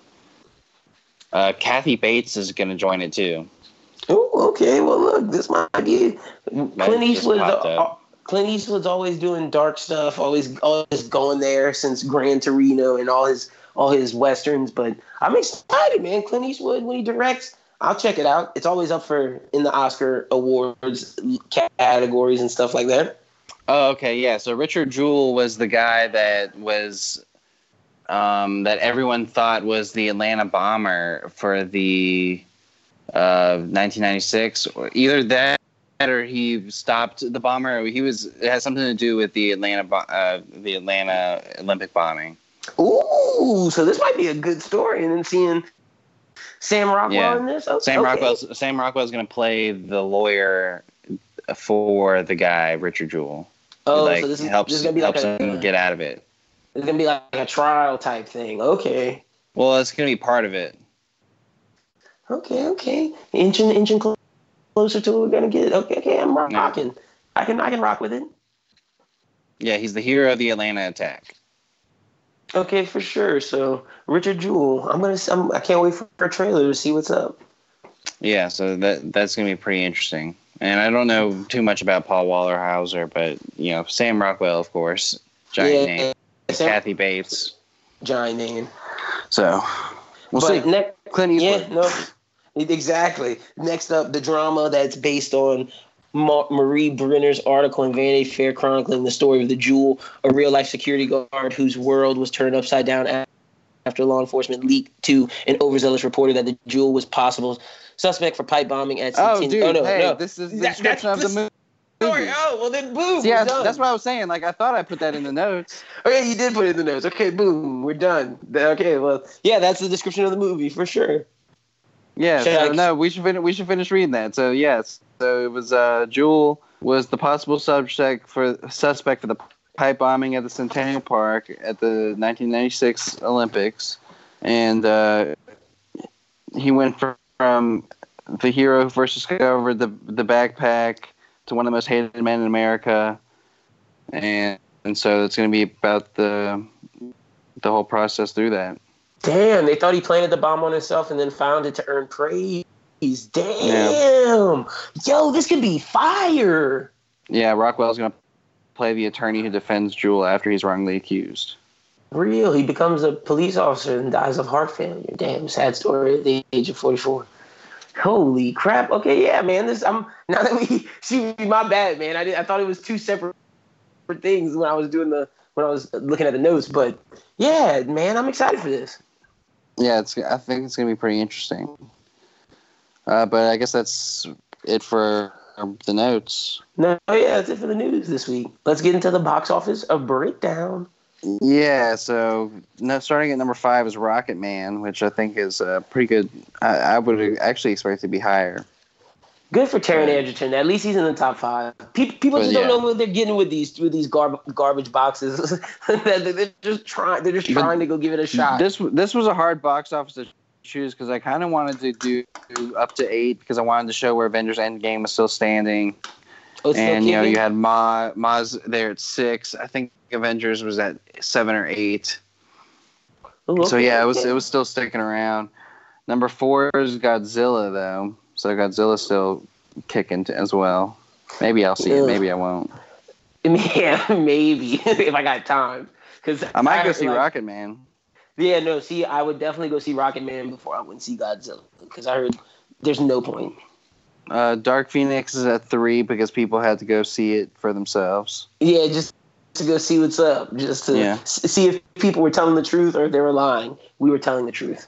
S2: Uh, Kathy Bates is going to join it too.
S3: Oh, okay. Well, look, this might be Clint Eastwood's. Uh, Clint Eastwood's always doing dark stuff, always always going there since Gran Torino and all his all his westerns. But I'm excited, man. Clint Eastwood when he directs, I'll check it out. It's always up for in the Oscar awards categories and stuff like that.
S2: Oh, okay, yeah. So Richard Jewell was the guy that was um, that everyone thought was the Atlanta bomber for the uh, 1996. Or either that or he stopped the bomber. He was it has something to do with the Atlanta uh, the Atlanta Olympic bombing.
S3: Ooh, so this might be a good story. And then seeing Sam Rockwell
S2: Yeah.
S3: in this. Okay,
S2: Sam
S3: okay.
S2: Rockwell's Sam Rockwell's going to play the lawyer for the guy Richard Jewell.
S3: Oh,
S2: like
S3: so this is,
S2: helps
S3: this is gonna be like a,
S2: get out of it.
S3: it's gonna be like a trial type thing. Okay.
S2: Well, it's going to be part of it.
S3: Okay, okay. Inching, inching clo- closer to what we're gonna get. Okay, okay. I'm
S2: Yeah.
S3: rocking. I can, I can rock with it.
S2: Yeah, he's the hero of the Atlanta attack.
S3: Okay, for sure. So Richard Jewell, I'm gonna, I'm, I can't wait for a trailer to see what's up.
S2: Yeah, so that that's gonna be pretty interesting. And I don't know too much about Paul Walter Hauser, but you know Sam Rockwell, of course, giant
S3: yeah,
S2: name.
S3: Sam-
S2: Kathy Bates.
S3: giant name.
S2: So we'll
S3: but
S2: see.
S3: next,
S2: Clint
S3: yeah, no, exactly. Next up, the drama that's based on Marie Brenner's article in Vanity Fair chronicling the story of the Jewell, a real life security guard whose world was turned upside down after law enforcement leaked to an overzealous reporter that the Jewell was possible suspect for pipe bombing at.
S2: Oh,
S3: Centennial-
S2: dude,
S3: oh, no,
S2: hey,
S3: no.
S2: this is the
S3: That-
S2: description of
S3: that's
S2: the
S3: the
S2: movie.
S3: story. Oh, well then, boom. We're
S2: I-
S3: done.
S2: that's what I was saying. Like I thought I put that in the notes.
S3: Okay, you did put it in the notes. Okay, boom, we're done. Th- Okay, well, yeah, that's the description of the movie for sure.
S2: Yeah,
S3: Should
S2: so
S3: I-
S2: no, we should fin- we should finish reading that. So yes, so it was uh, Jewell was the possible subject for suspect for the pipe bombing at the Centennial Park at the 1996 Olympics, and uh, he went from, from the hero who first discovered the the backpack to one of the most hated men in America, and and so it's going to be about the the whole process through that.
S3: Damn, they thought he planted the bomb on himself and then found it to earn praise. Damn. Yo, this could be fire.
S2: Yeah, Rockwell's gonna play the attorney who defends Jewell after he's wrongly accused.
S3: Real. He becomes a police officer and dies of heart failure. Damn, sad story at the age of 44. Holy crap. Okay, yeah, man. This I'm now that we see my bad, man. I did, I thought it was two separate things when I was doing the when I was looking at the notes, but yeah, man, I'm excited for this.
S2: Yeah, it's I think it's gonna be pretty interesting. Uh, but I guess that's it for the notes.
S3: No, yeah, that's it for the news this week. Let's get into the box office of breakdown.
S2: Yeah, so no, starting at number five is Rocket Man, which I think is uh, pretty good. I, I would actually expect it to be higher.
S3: Good for Taron Egerton. At least he's in the top five. People, people just don't know what they're getting with these with these gar- garbage boxes. they're just trying. They're just trying but to go give it a shot.
S2: This this was a hard box office to choose because I kind of wanted to do up to eight because I wanted to show where Avengers Endgame was still standing. Oh, and you know you had Ma Ma's there at six. I think Avengers was at seven or eight. Ooh, okay, so yeah, it was it was still sticking around. Number four is Godzilla though, so Godzilla's still kicking as well. Maybe I'll see it. Maybe I won't.
S3: Yeah, maybe if I got time. Because
S2: I might I, go see like, Rocket Man.
S3: Yeah, no. See, I would definitely go see Rocket Man before I would see Godzilla because I heard there's no point.
S2: Uh, Dark Phoenix is at three because people had to go see it for themselves.
S3: Yeah, just to go see what's up, just to yeah. see if people were telling the truth or if they were lying. We were telling the truth.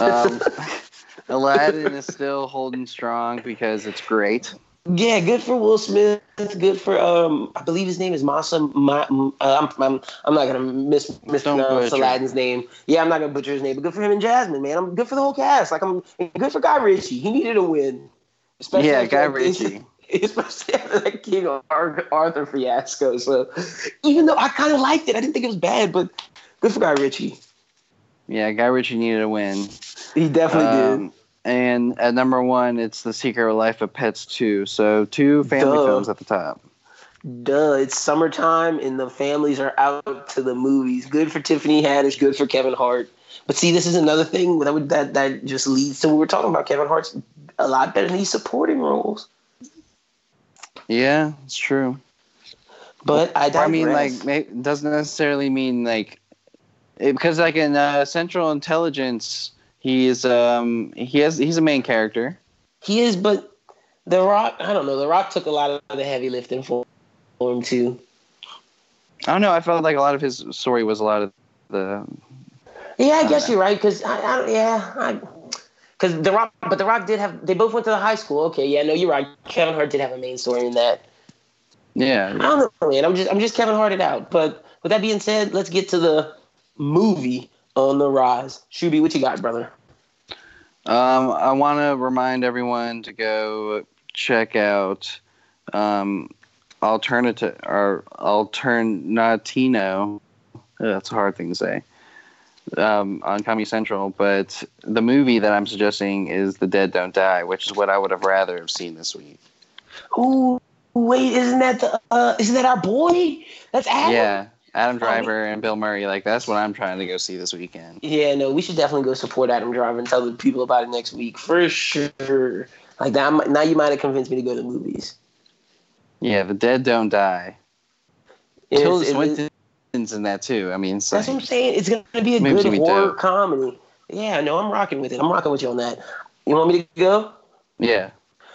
S3: um,
S2: Aladdin is still holding strong because it's great.
S3: Yeah, good for Will Smith. Good for um, I believe his name is Masa. Ma, uh, I'm, I'm, I'm not gonna miss mispronounce Aladdin's name. Yeah, I'm not gonna butcher his name, but good for him and Jasmine, man. I'm good for the whole cast. Like I'm good for Guy Ritchie. He needed a win.
S2: Especially yeah, Guy Ritchie.
S3: especially after that King Arthur fiasco. So even though I kind of liked it, I didn't think it was bad, but good for Guy Ritchie.
S2: Yeah, Guy Ritchie needed a win.
S3: He definitely um, did.
S2: And at number one, it's The Secret Life of Pets 2. So two family Duh. films at the top.
S3: Duh, it's summertime and the families are out to the movies. Good for Tiffany Haddish, good for Kevin Hart. But see, this is another thing that would, that that just leads to what we're talking about. Kevin Hart's a lot better in these supporting roles.
S2: Yeah, it's true.
S3: But I, I
S2: mean, like, it doesn't necessarily mean like it, because like in uh, Central Intelligence, he is um he has he's a main character.
S3: He is, but The Rock, I don't know. The Rock took a lot of the heavy lifting for, for him too.
S2: I don't know. I felt like a lot of his story was a lot of the.
S3: Yeah, I, guess know. you're right. Because I, I, yeah, I because the Rock, but the Rock did have. They both went to the high school. Okay, yeah, no, you're right. Kevin Hart did have a main story in that.
S2: Yeah,
S3: I don't know, man. I'm just, I'm just Kevin Harted out. But with that being said, let's get to the movie on the rise. Shuby, what you got, brother?
S2: Um, I want to remind everyone to go check out um, alternative or alternatino. That's a hard thing to say um, on Comedy Central, but the movie that I'm suggesting is The Dead Don't Die, which is what I would have rather have seen this week.
S3: Oh, wait, isn't that the uh, isn't that our boy? That's Adam.
S2: Yeah, Adam Driver and Bill Murray. Like that's what I'm trying to go see this weekend.
S3: Yeah, no, we should definitely go support Adam Driver and tell the people about it next week for sure. Like now, now you might have convinced me to go to the movies.
S2: Yeah, The Dead Don't Die. Tilda Swinton in that too. I mean,
S3: that's like, what I'm saying. It's gonna be a good horror dope. comedy. Yeah, no, I'm rocking with it. I'm rocking with you on that. You want me to go?
S2: Yeah.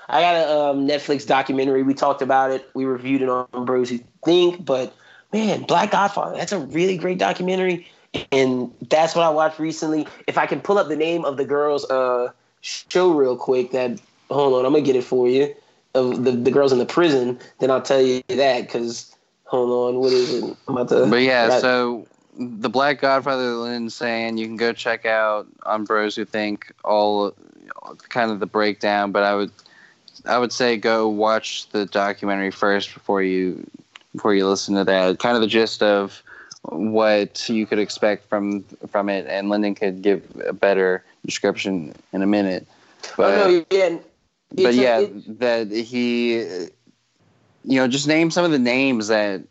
S3: I got a um, Netflix documentary. We talked about it. We reviewed it on Bros Who Think. But man, Black Godfather. That's a really great documentary, and that's what I watched recently. If I can pull up the name of the girls' uh, show real quick, that hold on, I'm gonna get it for you. Of the the girls in the prison, then I'll tell you that because Hold on, what is it? I'm about to.
S2: But yeah, so the Black Godfather Lynn saying you can go check out on Bros Who Think all kind of the breakdown, but I would I would say go watch the documentary first before you before you listen to that. Kind of the gist of what you could expect from from it, and Lyndon could give a better description in a minute. But,
S3: oh, no, yeah,
S2: but yeah, it, that he you know, just name some of the names that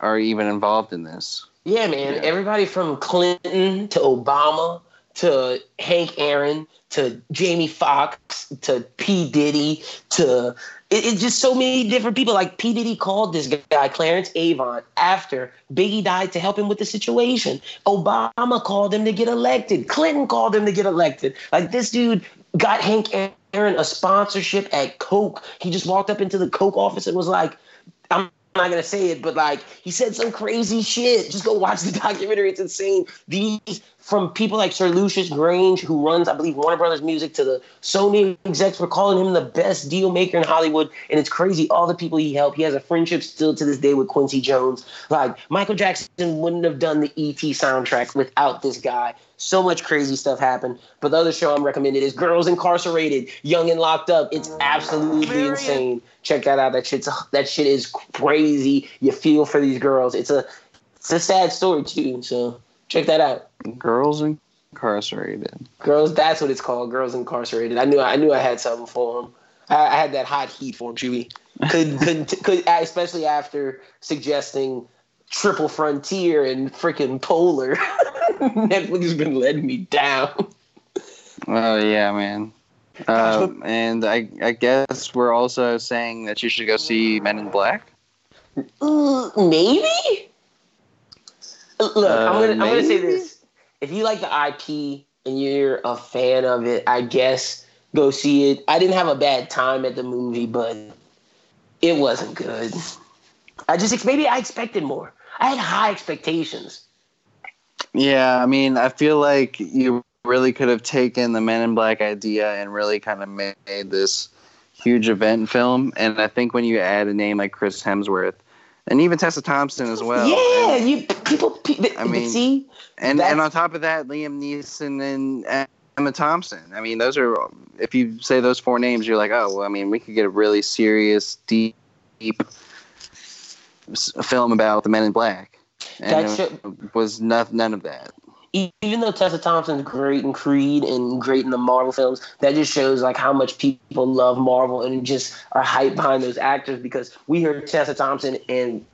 S2: are even involved in this.
S3: Yeah, man. Yeah. Everybody from Clinton to Obama to Hank Aaron to Jamie Foxx to P Diddy to it, it's just so many different people. Like P Diddy called this guy Clarence Avant after Biggie died to help him with the situation. Obama called him to get elected. Clinton called him to get elected. Like this dude got Hank Aaron a sponsorship at Coke. He just walked up into the Coke office and was like, "I'm." not gonna say it, but like he said some crazy shit. Just go watch the documentary; it's insane. These from people like Sir Lucius Grainge, who runs, I believe, Warner Brothers Music, to the Sony execs were calling him the best deal maker in Hollywood. And it's crazy, all the people he helped. He has a friendship still to this day with Quincy Jones. Like, Michael Jackson wouldn't have done the ET soundtrack without this guy. So much crazy stuff happened. But the other show I'm recommended is Girls Incarcerated, Young and Locked Up. It's absolutely insane. Check that out. That shit's that shit is crazy. You feel for these girls. It's a it's a sad story too. So check that out.
S2: Girls incarcerated.
S3: Girls, that's what it's called. Girls incarcerated. I knew I knew I had something for them. I, I had that hot heat for them, Chewy. Could could could especially after suggesting Triple Frontier and freaking Polar. Netflix has been letting me down.
S2: Oh yeah, man. Uh, and I, I guess we're also saying that you should go see Men in Black.
S3: Uh, maybe. Look, uh, I'm gonna maybe? I'm gonna say this if you like the IP and you're a fan of it, I guess go see it. I didn't have a bad time at the movie, but it wasn't good. I just maybe I expected more. I had high expectations.
S2: Yeah, I mean, I feel like you really could have taken the Men in Black idea and really kind of made this huge event film. And I think when you add a name like Chris Hemsworth, and even Tessa Thompson as well.
S3: Yeah, and, you people. I mean, see,
S2: and and on top of that, Liam Neeson and Emma Thompson. I mean, those are if you say those four names, you're like, oh, well, I mean, we could get a really serious, deep, deep film about the Men in Black. And that was not, none of that
S3: even though Tessa Thompson's great in Creed and great in the Marvel films, that just shows like how much people love Marvel and just are hyped behind those actors because we heard Tessa Thompson and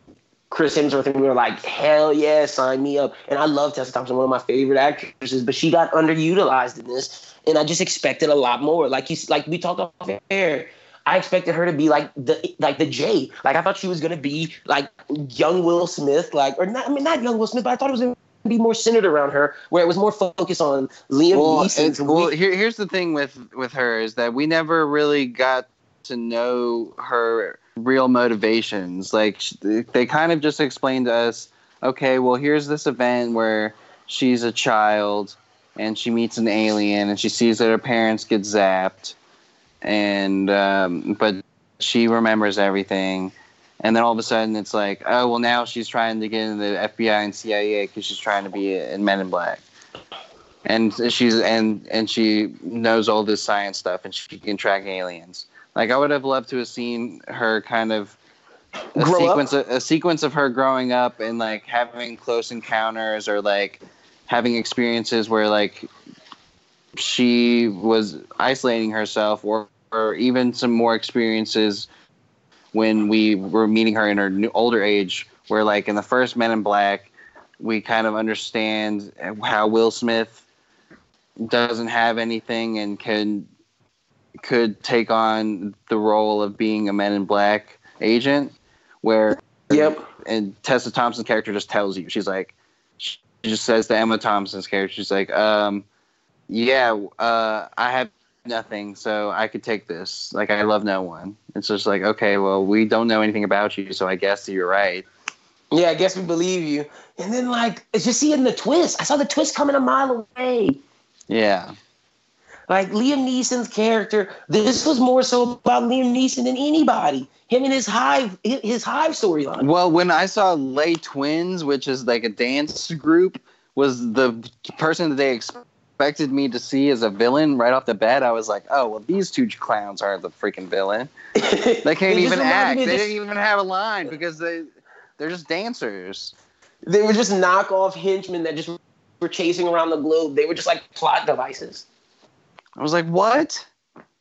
S3: Chris Hemsworth and we were like, hell yeah, sign me up. And I love Tessa Thompson, one of my favorite actresses, but she got underutilized in this, and I just expected a lot more. Like you, like we talked off air. I expected her to be like the like the J. Like I thought she was gonna be like young Will Smith, like or not. I mean, not young Will Smith, but I thought it was gonna be more centered around her, where it was more focused on Liam well, Neeson.
S2: Well, here, here's the thing with with her is that we never really got to know her real motivations. Like they kind of just explained to us, okay, well, here's this event where she's a child and she meets an alien and she sees that her parents get zapped, and um, but she remembers everything. And then all of a sudden it's like, oh well, now she's trying to get into the FBI and CIA because she's trying to be in Men in Black, and she's and and she knows all this science stuff and she can track aliens. Like I would have loved to have seen her kind of a Grow sequence of, a sequence of her growing up and like having close encounters or like having experiences where like she was isolating herself or or even some more experiences when we were meeting her in her new, older age, where like in the first Men in Black, we kind of understand how Will Smith doesn't have anything and can could take on the role of being a Men in Black agent, where
S3: yep,
S2: and Tessa Thompson's character just tells you. She's like she just says to Emma Thompson's character she's like um yeah uh I have nothing, so I could take this. Like I love no one. It's just like, okay, well, we don't know anything about you, so I guess you're right.
S3: Yeah, I guess we believe you. And then like it's just seeing the twist. I saw the twist coming a mile away.
S2: Yeah.
S3: Like Liam Neeson's character, this was more so about Liam Neeson than anybody. Him and his hive, his hive storyline.
S2: Well, when I saw Les Twins, which is like a dance group, was the person that they expected me to see as a villain right off the bat, I was like, oh, well, these two clowns aren't the freaking villain. They can't even act. They didn't even have a line because they they're just dancers.
S3: They were just knockoff henchmen that just were chasing around the globe. They were just like plot devices.
S2: I was like, what?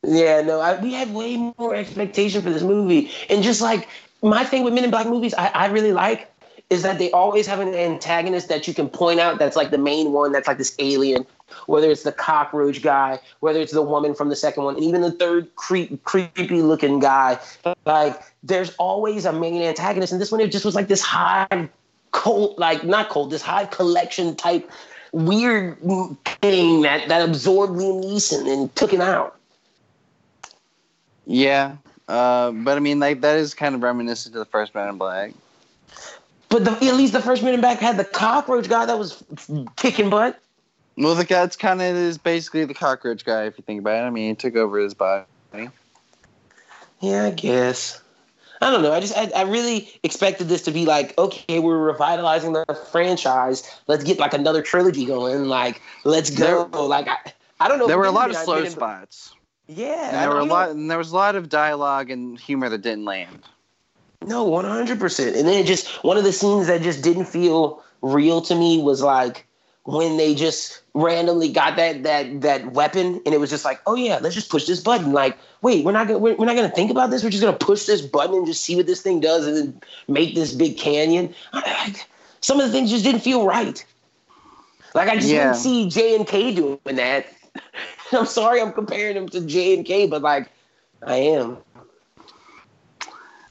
S3: Yeah, no, I, we had way more expectation for this movie, and just like my thing with Men in Black movies, I, I really like is that they always have an antagonist that you can point out that's like the main one that's like this alien, whether it's the cockroach guy, whether it's the woman from the second one, and even the third creep, creepy looking guy. Like there's always a main antagonist, and this one it just was like this high cult, like not cult, this high collection type weird thing that that absorbed Liam Neeson and took him out.
S2: Yeah, uh, but I mean, like that is kind of reminiscent to the first Men in Black.
S3: But the, at least the first Men in Black had the cockroach guy that was kicking butt.
S2: Well, the guy's kind of is basically the cockroach guy if you think about it. I mean, he took over his body.
S3: Yeah, I guess. I don't know. I just I, I really expected this to be like, okay, we're revitalizing the franchise. Let's get like another trilogy going. Like, let's go.
S2: There-
S3: like, I, I don't know.
S2: There were a lot of slow spots.
S3: Yeah,
S2: And there were a lot, and there was a lot of dialogue and humor that didn't land.
S3: No, one hundred percent. And then it just one of the scenes that just didn't feel real to me was like when they just randomly got that that that weapon, and it was just like, oh yeah, let's just push this button. Like, wait, we're not gonna we're, we're not gonna think about this. We're just gonna push this button and just see what this thing does, and then make this big canyon. I, I, some of the things just didn't feel right. Like I just
S2: Yeah.
S3: didn't see J and K doing that. I'm sorry, I'm comparing them to J and K, but like, I am.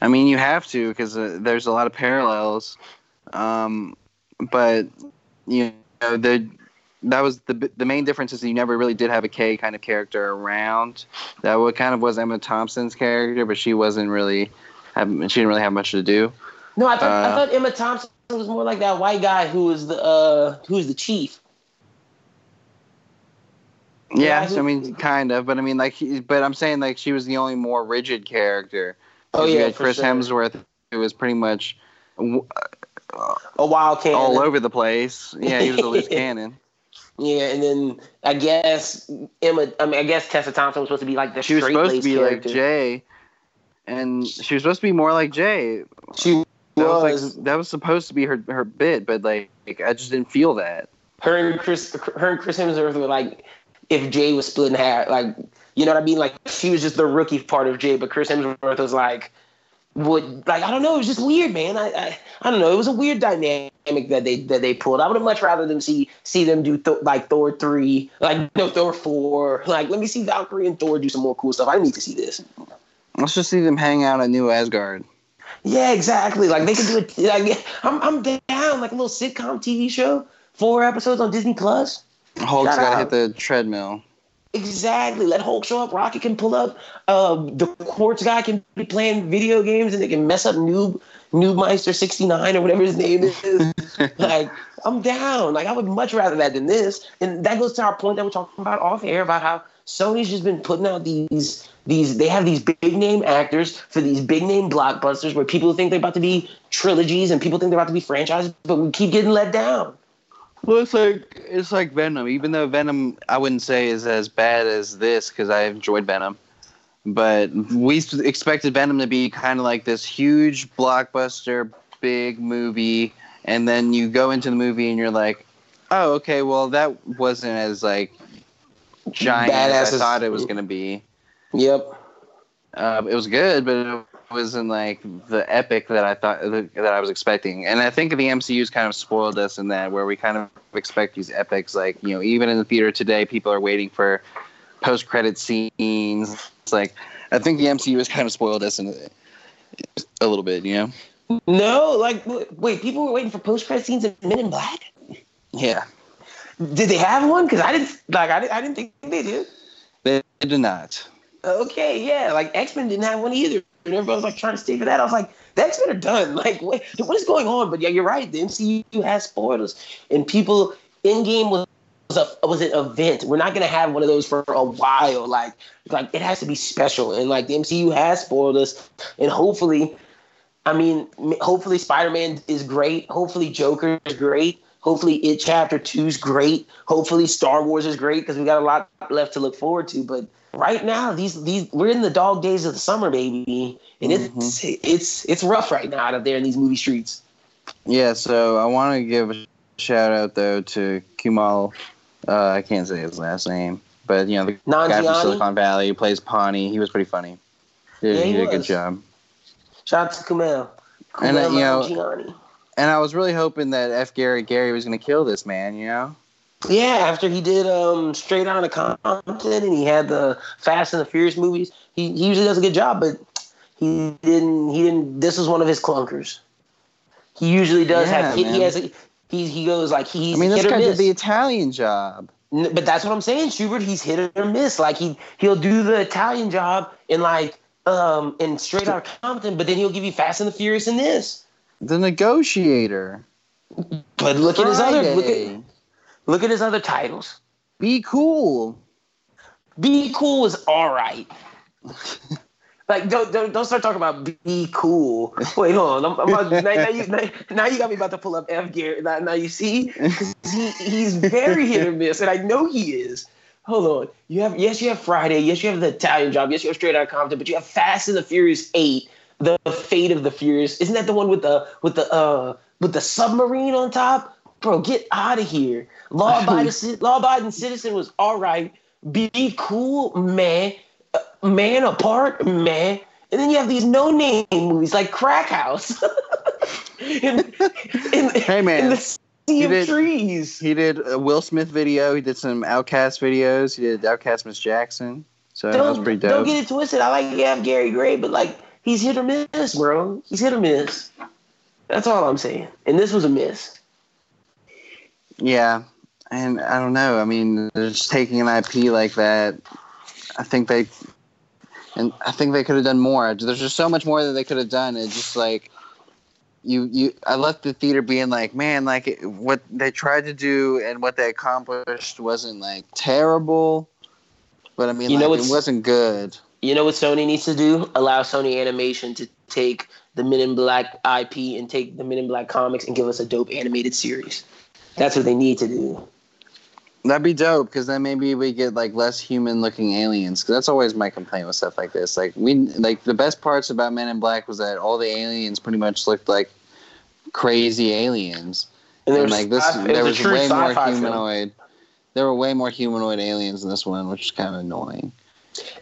S2: I mean, you have to because uh, there's a lot of parallels. Um, but you know, the that was the the main difference is that you never really did have a K kind of character around. That what kind of was Emma Thompson's character, but she wasn't really. Have, she didn't really have much to do.
S3: No, I thought I
S2: Uh,
S3: thought Emma Thompson was more like that white guy who was the uh who was the chief.
S2: Yeah,
S3: Yeah,
S2: so, I mean, kind of, but I mean, like, but I'm saying like she was the only more rigid character.
S3: Oh
S2: 'Cause you
S3: yeah,
S2: had Chris
S3: sure.
S2: Hemsworth, who was pretty much
S3: a wild cannon.
S2: all over the place. Yeah, he was a loose cannon.
S3: Yeah, and then I guess Emma. I mean, I guess Tessa Thompson was supposed to be like the
S2: She was supposed to be
S3: character.
S2: like Jay, and she was supposed to be more like Jay.
S3: She
S2: That
S3: was,
S2: was, like that was supposed to be her her bit, but like I just didn't feel that.
S3: her and Chris. Her and Chris Hemsworth were like if Jay was split in half. Like you know what I mean? Like she was just the rookie part of Jay, but Chris Hemsworth was like. Would like I don't know. It was just weird, man. I, I I don't know. It was a weird dynamic that they that they pulled. I would have much rather them see see them do th- like Thor three, like no Thor four. Like let me see Valkyrie and Thor do some more cool stuff. I need to see this.
S2: Let's just see them hang out at New Asgard.
S3: Yeah, exactly. Like they could do it. Like I'm I'm down. Like a little sitcom TV show, four episodes on Disney Plus.
S2: Hulk's got to hit the treadmill.
S3: Exactly. Let Hulk show up. Rocket can pull up. Um, the Korg guy can be playing video games, and they can mess up Noob Noobmaster sixty nine or whatever his name is. like I'm down. Like I would much rather that than this. And that goes to our point that we're talking about off air about how Sony's just been putting out these these they have these big name actors for these big name blockbusters where people think they're about to be trilogies and people think they're about to be franchises, but we keep getting let down.
S2: Well, it's like it's like Venom. Even though Venom, I wouldn't say is as bad as this because I enjoyed Venom, but we expected Venom to be kind of like this huge blockbuster, big movie, and then you go into the movie and you're like, oh, okay, well that wasn't as like giant
S3: Badass
S2: as I thought it was gonna be.
S3: Yep.
S2: Uh, it was good, but wasn't like the epic that I thought that I was expecting. And I think the MCU's kind of spoiled us in that, where we kind of expect these epics. Like you know, even in the theater today, people are waiting for post-credit scenes. It's like I think the MCU has kind of spoiled us in a little bit. You know?
S3: No, like wait, people were waiting for post credit scenes of Men in Black.
S2: Yeah,
S3: Did they have one? Because I didn't like I, didn't- I didn't think they did.
S2: they did not.
S3: Okay, yeah, like X Men didn't have one either, and everybody was like trying to stay for that. I was like, Men are done. Like, what, what is going on? But yeah, you're right. The MCU has spoilers, and people Endgame was was a was an event. We're not gonna have one of those for a while. Like, like it has to be special, and like the MCU has spoiled us, and hopefully, I mean, hopefully Spider Man is great. Hopefully Joker is great. Hopefully It Chapter Two is great. Hopefully Star Wars is great because we got a lot left to look forward to. But right now, these these we're in the dog days of the summer, baby, and it's it's it's rough right now out there in these movie streets.
S2: Yeah, so I want to give a shout out though to Kumail. Uh, I can't say his last name, but you know the guy from Silicon Valley who plays Pawny. He was pretty funny.
S3: Yeah,
S2: he
S3: he
S2: did a good job.
S3: Shout out to Kumail.
S2: And, uh, you know- and I was really hoping that F. Gary Gray was going to kill this man. You know.
S3: Yeah, after he did um, Straight Outta Compton and he had the Fast and the Furious movies, he, he usually does a good job, but he didn't. He didn't. This was one of his clunkers. He usually does
S2: Yeah,
S3: have. He, he has. He he goes like he's
S2: I mean, this guy did the Italian job.
S3: But that's what I'm saying, Schubert. He's hit or miss. Like he he'll do the Italian job in like um in Straight Outta Compton, but then he'll give you Fast and the Furious in this.
S2: The Negotiator.
S3: But look at his other look at look at his other titles.
S2: Be cool.
S3: Be cool is all right. Like don't, don't don't start talking about be cool. Wait, hold on. About, now, now you now, now you got me about to pull up F gear. Now, now you see, he he's very hit or miss, and I know he is. Hold on. You have yes, you have Friday. Yes, you have the Italian job. Yes, you have Straight Outta Compton. But you have Fast and the Furious Eight, the Fate of the Furious. Isn't that the one with the with the uh with the submarine on top? Bro, get out of here. Law abiding law abiding citizen was all right. Be cool, man. Uh, man apart, man. And then you have these no name movies like Crack House. in, in,
S2: Hey, man.
S3: in the sea of
S2: did-
S3: trees.
S2: He did a Will Smith video. He did some OutKast videos. He did OutKast Miss Jackson. So that was
S3: don't,
S2: pretty
S3: don't get it twisted. I like you have Gary Gray, but like he's hit or miss, bro. He's hit or miss. That's all I'm saying. And this was a miss.
S2: Yeah, and I don't know. I mean, they're just taking an IP like that. I think they, and I think they could have done more. There's just so much more that they could have done. It's just like you, you. I left the theater being like, man, like it, what they tried to do and what they accomplished wasn't like terrible, but I mean,
S3: You know
S2: like,
S3: what's-
S2: it wasn't good.
S3: You know what Sony needs to do? Allow Sony Animation to take the Men in Black IP and take the Men in Black comics and give us a dope animated series. That's what they need to do.
S2: That'd be dope because then maybe we get like less human looking aliens. Because that's always my complaint with stuff like this. Like we like the best parts about Men in Black was that all the aliens pretty much looked like crazy aliens.
S3: And
S2: And
S3: there's
S2: like this,
S3: sci- it
S2: there was way more
S3: sci-fi film.
S2: humanoid. There were way more humanoid aliens in this one, which is kind of annoying.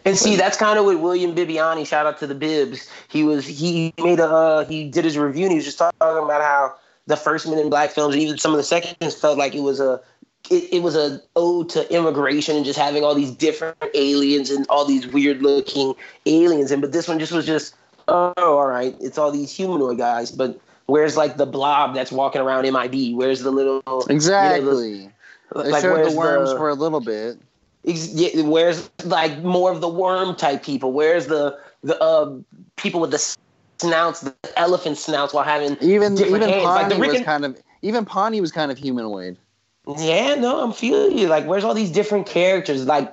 S3: And see, that's kind of what William Bibiani. Shout out to the Bibs. He was he made a uh, he did his review and he was just talking about how the first Men in Black films and even some of the seconds felt like it was a it, it was a ode to immigration and just having all these different aliens and all these weird looking aliens. And but this one just was just oh all right, it's all these humanoid guys. But where's like the blob that's walking around MIB? Where's the little
S2: Exactly. they
S3: like
S2: showed
S3: where's
S2: the worms
S3: the-
S2: for a little bit.
S3: Ex- yeah, where's like more of the worm type people? Where's the the uh, people with the snouts, the elephant snouts, while having
S2: Even even
S3: hands? Like the
S2: Pawny
S3: Rick
S2: was kind of even Pawny was kind of humanoid.
S3: Yeah, no, I'm feeling you. Like, where's all these different characters? Like,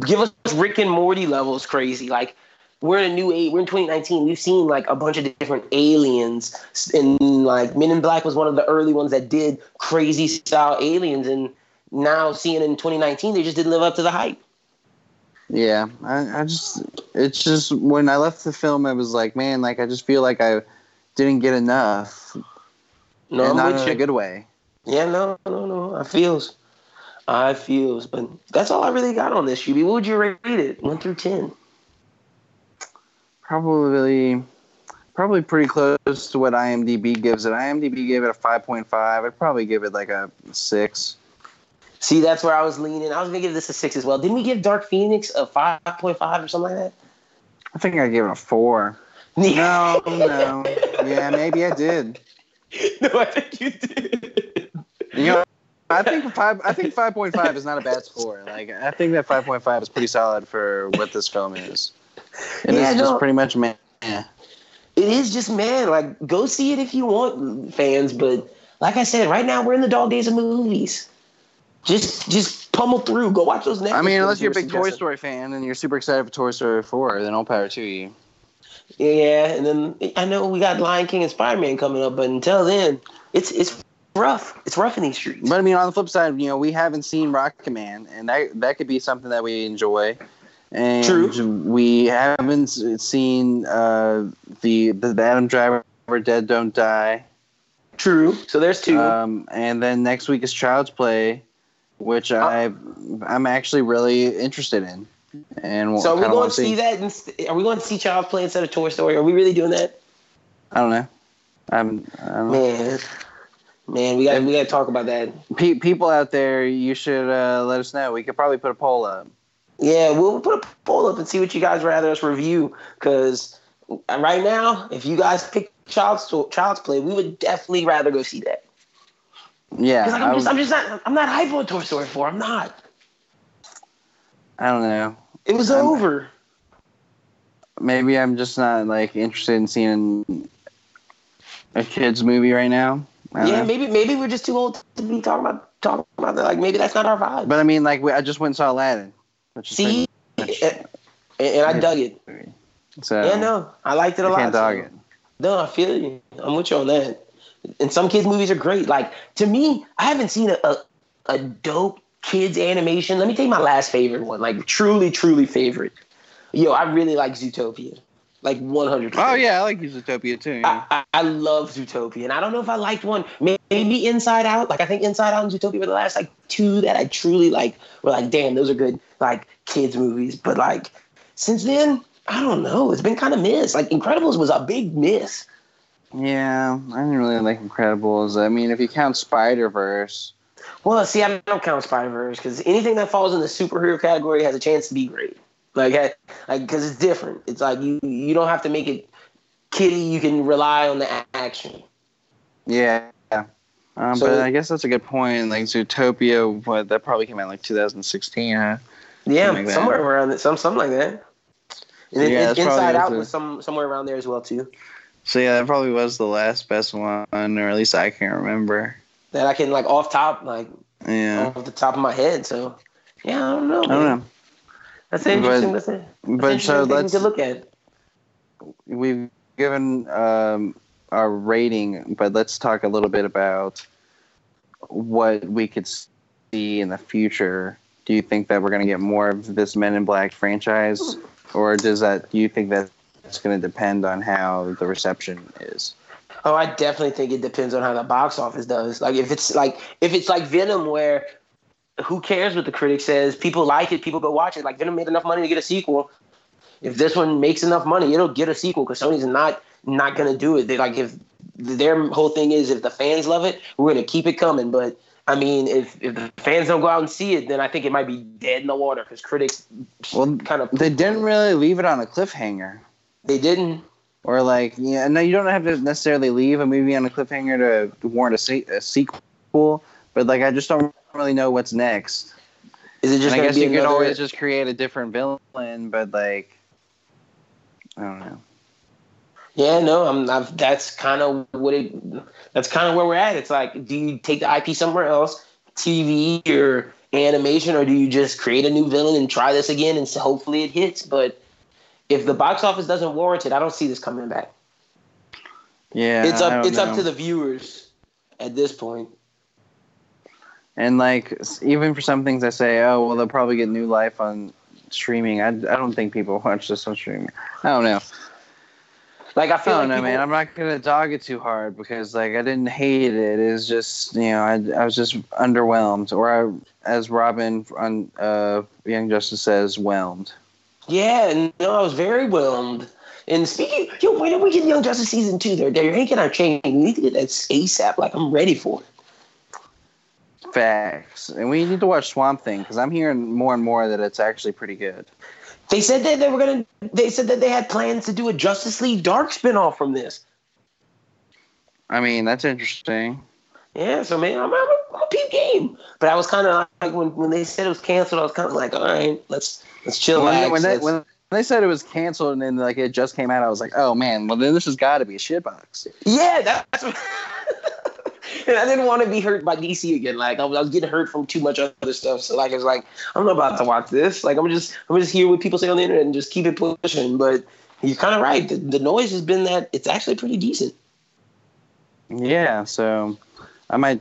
S3: give us Rick and Morty levels crazy. Like, we're in a new age. We're in 2019. We've seen like a bunch of different aliens, and like Men in Black was one of the early ones that did crazy style aliens. And now seeing in 2019, they just didn't live up to the hype.
S2: Yeah, I, I just it's just when I left the film, I was like, man, like I just feel like I didn't get enough,
S3: No,
S2: and not in
S3: you.
S2: a good way.
S3: Yeah, no, no, no. I feels. I feels. But that's all I really got on this, Shuby. What would you rate it? One through ten.
S2: Probably, probably pretty close to what IMDb gives it. IMDb gave it a five point five. I'd probably give it like a six.
S3: See, that's where I was leaning. I was gonna give this a six as well. Didn't we give Dark Phoenix a five point five or something like that?
S2: I think I gave it a four. No, no, yeah, maybe I did.
S3: no, I think you did.
S2: You know, I think five. I think five point five is not a bad score. Like I think that five point five is pretty solid for what this film is. It is
S3: Yeah,
S2: just
S3: no.
S2: pretty much man.
S3: It is just man, like go see it if you want, fans. But like I said, right now we're in the dog days of movies. Just, just pummel through. Go watch those. Netflix
S2: I mean, unless you're a big Toy. Story fan and you're super excited for Toy Story 4, then all power to you.
S3: Yeah, and then I know we got Lion King and Spider Man coming up, but until then, it's it's rough. It's rough in these streets.
S2: But I mean, on the flip side, you know, we haven't seen Rocket Man, and that that could be something that we enjoy. And
S3: True.
S2: we haven't seen uh, the the Adam Driver Dead Don't Die.
S3: True. So there's two.
S2: Um, and then next week is Child's Play, which I I'm actually really interested in. And
S3: so are we going to see that? Inst- are we going to see Child's Play instead of Toy Story? Are we really doing that?
S2: I don't know. I'm, I'm
S3: Man, man, we got we got to talk about that.
S2: pe- people out there. You should uh, let us know. We could probably put a poll up.
S3: Yeah, we'll put a poll up and see what you guys rather us review. Because right now, if you guys pick Child's Child's Play, we would definitely rather go see that.
S2: Yeah,
S3: like,
S2: I,
S3: I'm just I'm just not I'm not hype on Toy Story 4. I'm not.
S2: I don't know.
S3: It was
S2: I'm-
S3: over.
S2: Maybe I'm just not like interested in seeing a kids movie right now.
S3: Yeah,
S2: know.
S3: maybe maybe we're just too old to be talking about talking about that. Like maybe that's not our vibe.
S2: But I mean, like we, I just went and saw Aladdin, which is
S3: See, and, and I dug it.
S2: So
S3: Yeah, no, I liked it a
S2: I
S3: lot.
S2: can't dog
S3: so-
S2: it.
S3: No, I feel you. I'm with you on that. And some kids' movies are great. Like to me, I haven't seen a, a, a dope kids animation. Let me take my last favorite one. Like truly, truly favorite. Yo, I really like Zootopia. Like 100.
S2: Oh yeah, I like Zootopia too. Yeah.
S3: I, I, I love Zootopia, and I don't know if I liked one. Maybe Inside Out. Like I think Inside Out and Zootopia were the last like two that I truly like. Were like, damn, those are good like kids movies. But like since then, I don't know. It's been kind of missed. Like Incredibles was a big miss.
S2: Yeah, I didn't really like Incredibles. I mean, if you count Spider Verse,
S3: Well, see, I don't count Spider Verse because anything that falls in the superhero category has a chance to be great. Like, like because it's different. It's like you you don't have to make it kitty. You can rely on the action.
S2: yeah. Um,
S3: So-
S2: but I guess that's a good point. Like Zootopia, what that probably came out like 2016, huh?
S3: Yeah,
S2: Something like
S3: somewhere around that, some something like that. And then
S2: Yeah,
S3: Inside Out was some somewhere around there as well too.
S2: So yeah, that probably was the last best one, or at least I can't remember.
S3: That I can like off top like
S2: Yeah,
S3: off the top of my head. So yeah, I don't know.
S2: I don't know.
S3: That's
S2: But-
S3: interesting. That's, a, that's
S2: But so let's
S3: to look at.
S2: we've given um, our rating, but let's talk a little bit about what we could see in the future. Do you think that we're going to get more of this Men in Black franchise, or does that? Do you think that it's going to depend on how the reception is?
S3: Oh, I definitely think it depends on how the box office does. Like if it's like if it's like Venom where who cares what the critic says? People like it, people go watch it. Like Venom made enough money to get a sequel. If this one makes enough money, it'll get a sequel because Sony's not not gonna do it. They like if their whole thing is if the fans love it, we're gonna keep it coming. But I mean, if if the fans don't go out and see it, then I think it might be dead in the water because critics
S2: Well,
S3: kind of
S2: They didn't really leave it on a cliffhanger,
S3: they didn't.
S2: or like, yeah, no, you don't have to necessarily leave a movie on a cliffhanger to warrant a, se- a sequel. But like, I just don't really know what's next.
S3: Is it just
S2: I guess you could always just create a different villain, but like, I don't know.
S3: Yeah, no, I'm. I've, that's kind of what it. That's kind of where we're at. It's like, do you take the IP somewhere else, TV or animation, or do you just create a new villain and try this again and so hopefully it hits? But if the box office doesn't warrant it, I don't see this coming back.
S2: Yeah,
S3: it's
S2: I
S3: up. It's up to the viewers at this point.
S2: And like, even for some things, I say, oh, well, they'll probably get new life on streaming. I, I don't think people watch this on streaming. I don't know.
S3: Like I
S2: I
S3: feel
S2: don't
S3: like
S2: know,
S3: people,
S2: man. I'm not gonna dog it too hard because like I didn't hate it. It's just you know I, I was just underwhelmed, or I, as Robin on uh, Young Justice says, whelmed.
S3: Yeah, and no, I was very whelmed. And speaking, yo, when are we getting Young Justice season two? They're they're ain't gonna change. We need to get that ASAP. Like I'm ready for it.
S2: Facts, and we need to watch Swamp Thing because I'm hearing more and more that it's actually pretty good.
S3: They said that they were gonna. They said that they had plans to do a Justice League Dark spinoff from this.
S2: I mean, that's interesting.
S3: Yeah, so man, I'm, I'm, a, I'm a peep game. But I was kind of like when, when they said it was canceled, I was kind of like, all right, let's let's chill.
S2: When, when they when they said it was canceled and then like it just came out, I was like, oh man, well then this has got to be a shitbox.
S3: yeah, that's. What and I didn't want to be hurt by DC again. Like I was, I was getting hurt from too much other stuff. So like it's like I'm not about to watch this. Like I'm just I'm just hear what people say on the internet and just keep it pushing. But you're kind of right. The, the noise has been that it's actually pretty decent.
S2: Yeah, so I might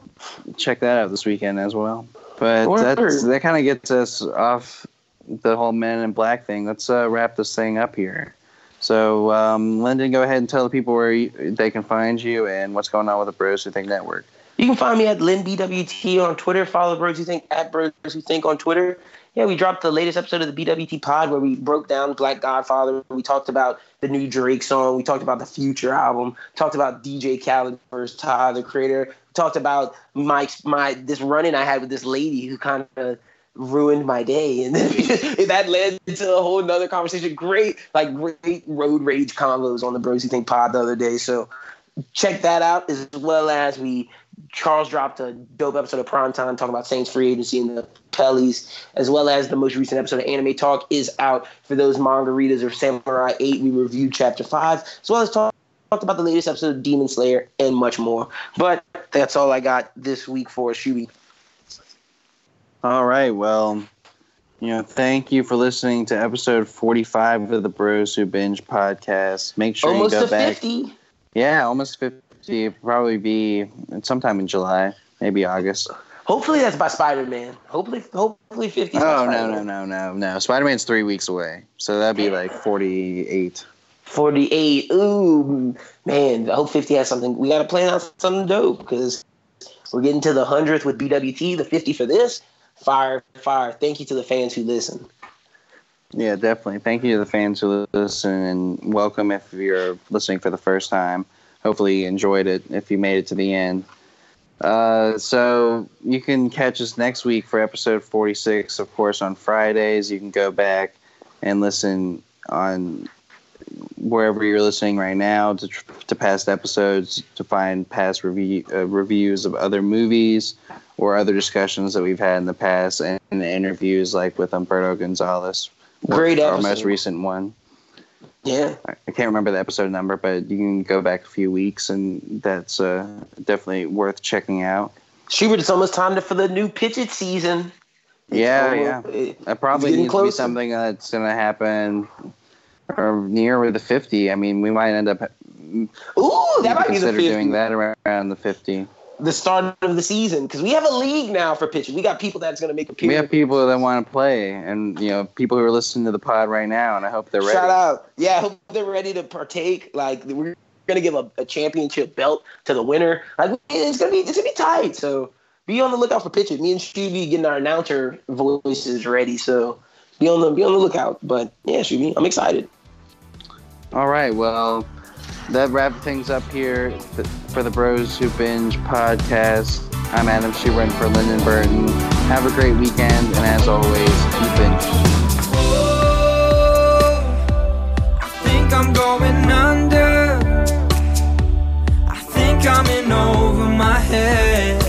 S2: check that out this weekend as well. But that's, that kind of gets us off the whole Men in Black thing. Let's uh, wrap this thing up here. So, um, Lyndon, go ahead and tell the people where you, they can find you and what's going on with the Bros Who Think Network.
S3: You can find me at LinBWT on Twitter. Follow Bros Who Think at Bros Who Think on Twitter. Yeah, we dropped the latest episode of the BWT pod where we broke down Black Godfather. We talked about the new Drake song. We talked about the Future album. Talked about DJ Khaled versus Ty, the creator. We talked about my my this run-in I had with this lady who kind of ruined my day, and then that led to a whole nother conversation. Great, like great road rage combos on the Bros Think pod the other day. So check that out as well as we Charles dropped a dope episode of Prime Time talking about Saints free agency and the Pellies, as well as the most recent episode of Anime Talk is out for those manga readers of Samurai 8. We reviewed chapter 5, as well as talk, talked about the latest episode of Demon Slayer and much more. But that's all I got this week for Shuby.
S2: All right. Well, you know, thank you for listening to episode 45 of the Bros Who Binge podcast. Make sure
S3: Almost
S2: you go
S3: to
S2: back.
S3: 50.
S2: Yeah, almost 50. It'll probably be sometime in July, maybe August.
S3: Hopefully that's by Spider Man. Hopefully, hopefully 50. 's by
S2: Oh, no, no, no, no, no. Spider Man's three weeks away. So that'd be like 48.
S3: 48. Ooh, man. I hope 50 has something. We got to plan out something dope because we're getting to the 100th with BWT, the 50 for this. Fire, fire. Thank you to the fans who listen.
S2: Yeah, definitely. Thank you to the fans who listen and welcome if you're listening for the first time. Hopefully you enjoyed it if you made it to the end. Uh, so you can catch us next week for episode 46, of course, on Fridays. You can go back and listen on wherever you're listening right now to, to past episodes to find past review, uh, reviews of other movies or other discussions that we've had in the past and, interviews like with Umberto Gonzalez.
S3: Great episode.
S2: Our most recent one.
S3: Yeah.
S2: I can't remember the episode number, but you can go back a few weeks, and that's uh, definitely worth checking out.
S3: Schubert, it's almost time to, for the new pitch season.
S2: Yeah,
S3: It's
S2: yeah.
S3: it-
S2: That probably needs to be something that's going to happen or near the 50. I mean, we might end up
S3: Ooh, that might be the
S2: consider
S3: 50.
S2: doing that around the 50.
S3: The start of the season because we have a league now for pitching. We got people that's going to make a
S2: We have people that want to play, and you know, people who are listening to the pod right now, and I hope they're ready.
S3: Shout out. Yeah, I hope they're ready to partake. Like we're gonna give a, a championship belt to the winner. Like it's gonna be it's gonna be tight. So be on the lookout for pitches. Me and Shuby getting our announcer voices ready. So be on the be on the lookout. But yeah, Shuby, I'm excited.
S2: All right, well, that wraps things up here for the Bros Who Binge podcast. I'm Adam Sheeran for Lyndon Burton. Have a great weekend, and as always, keep binge.
S4: I'm going under. I think I'm in over my head.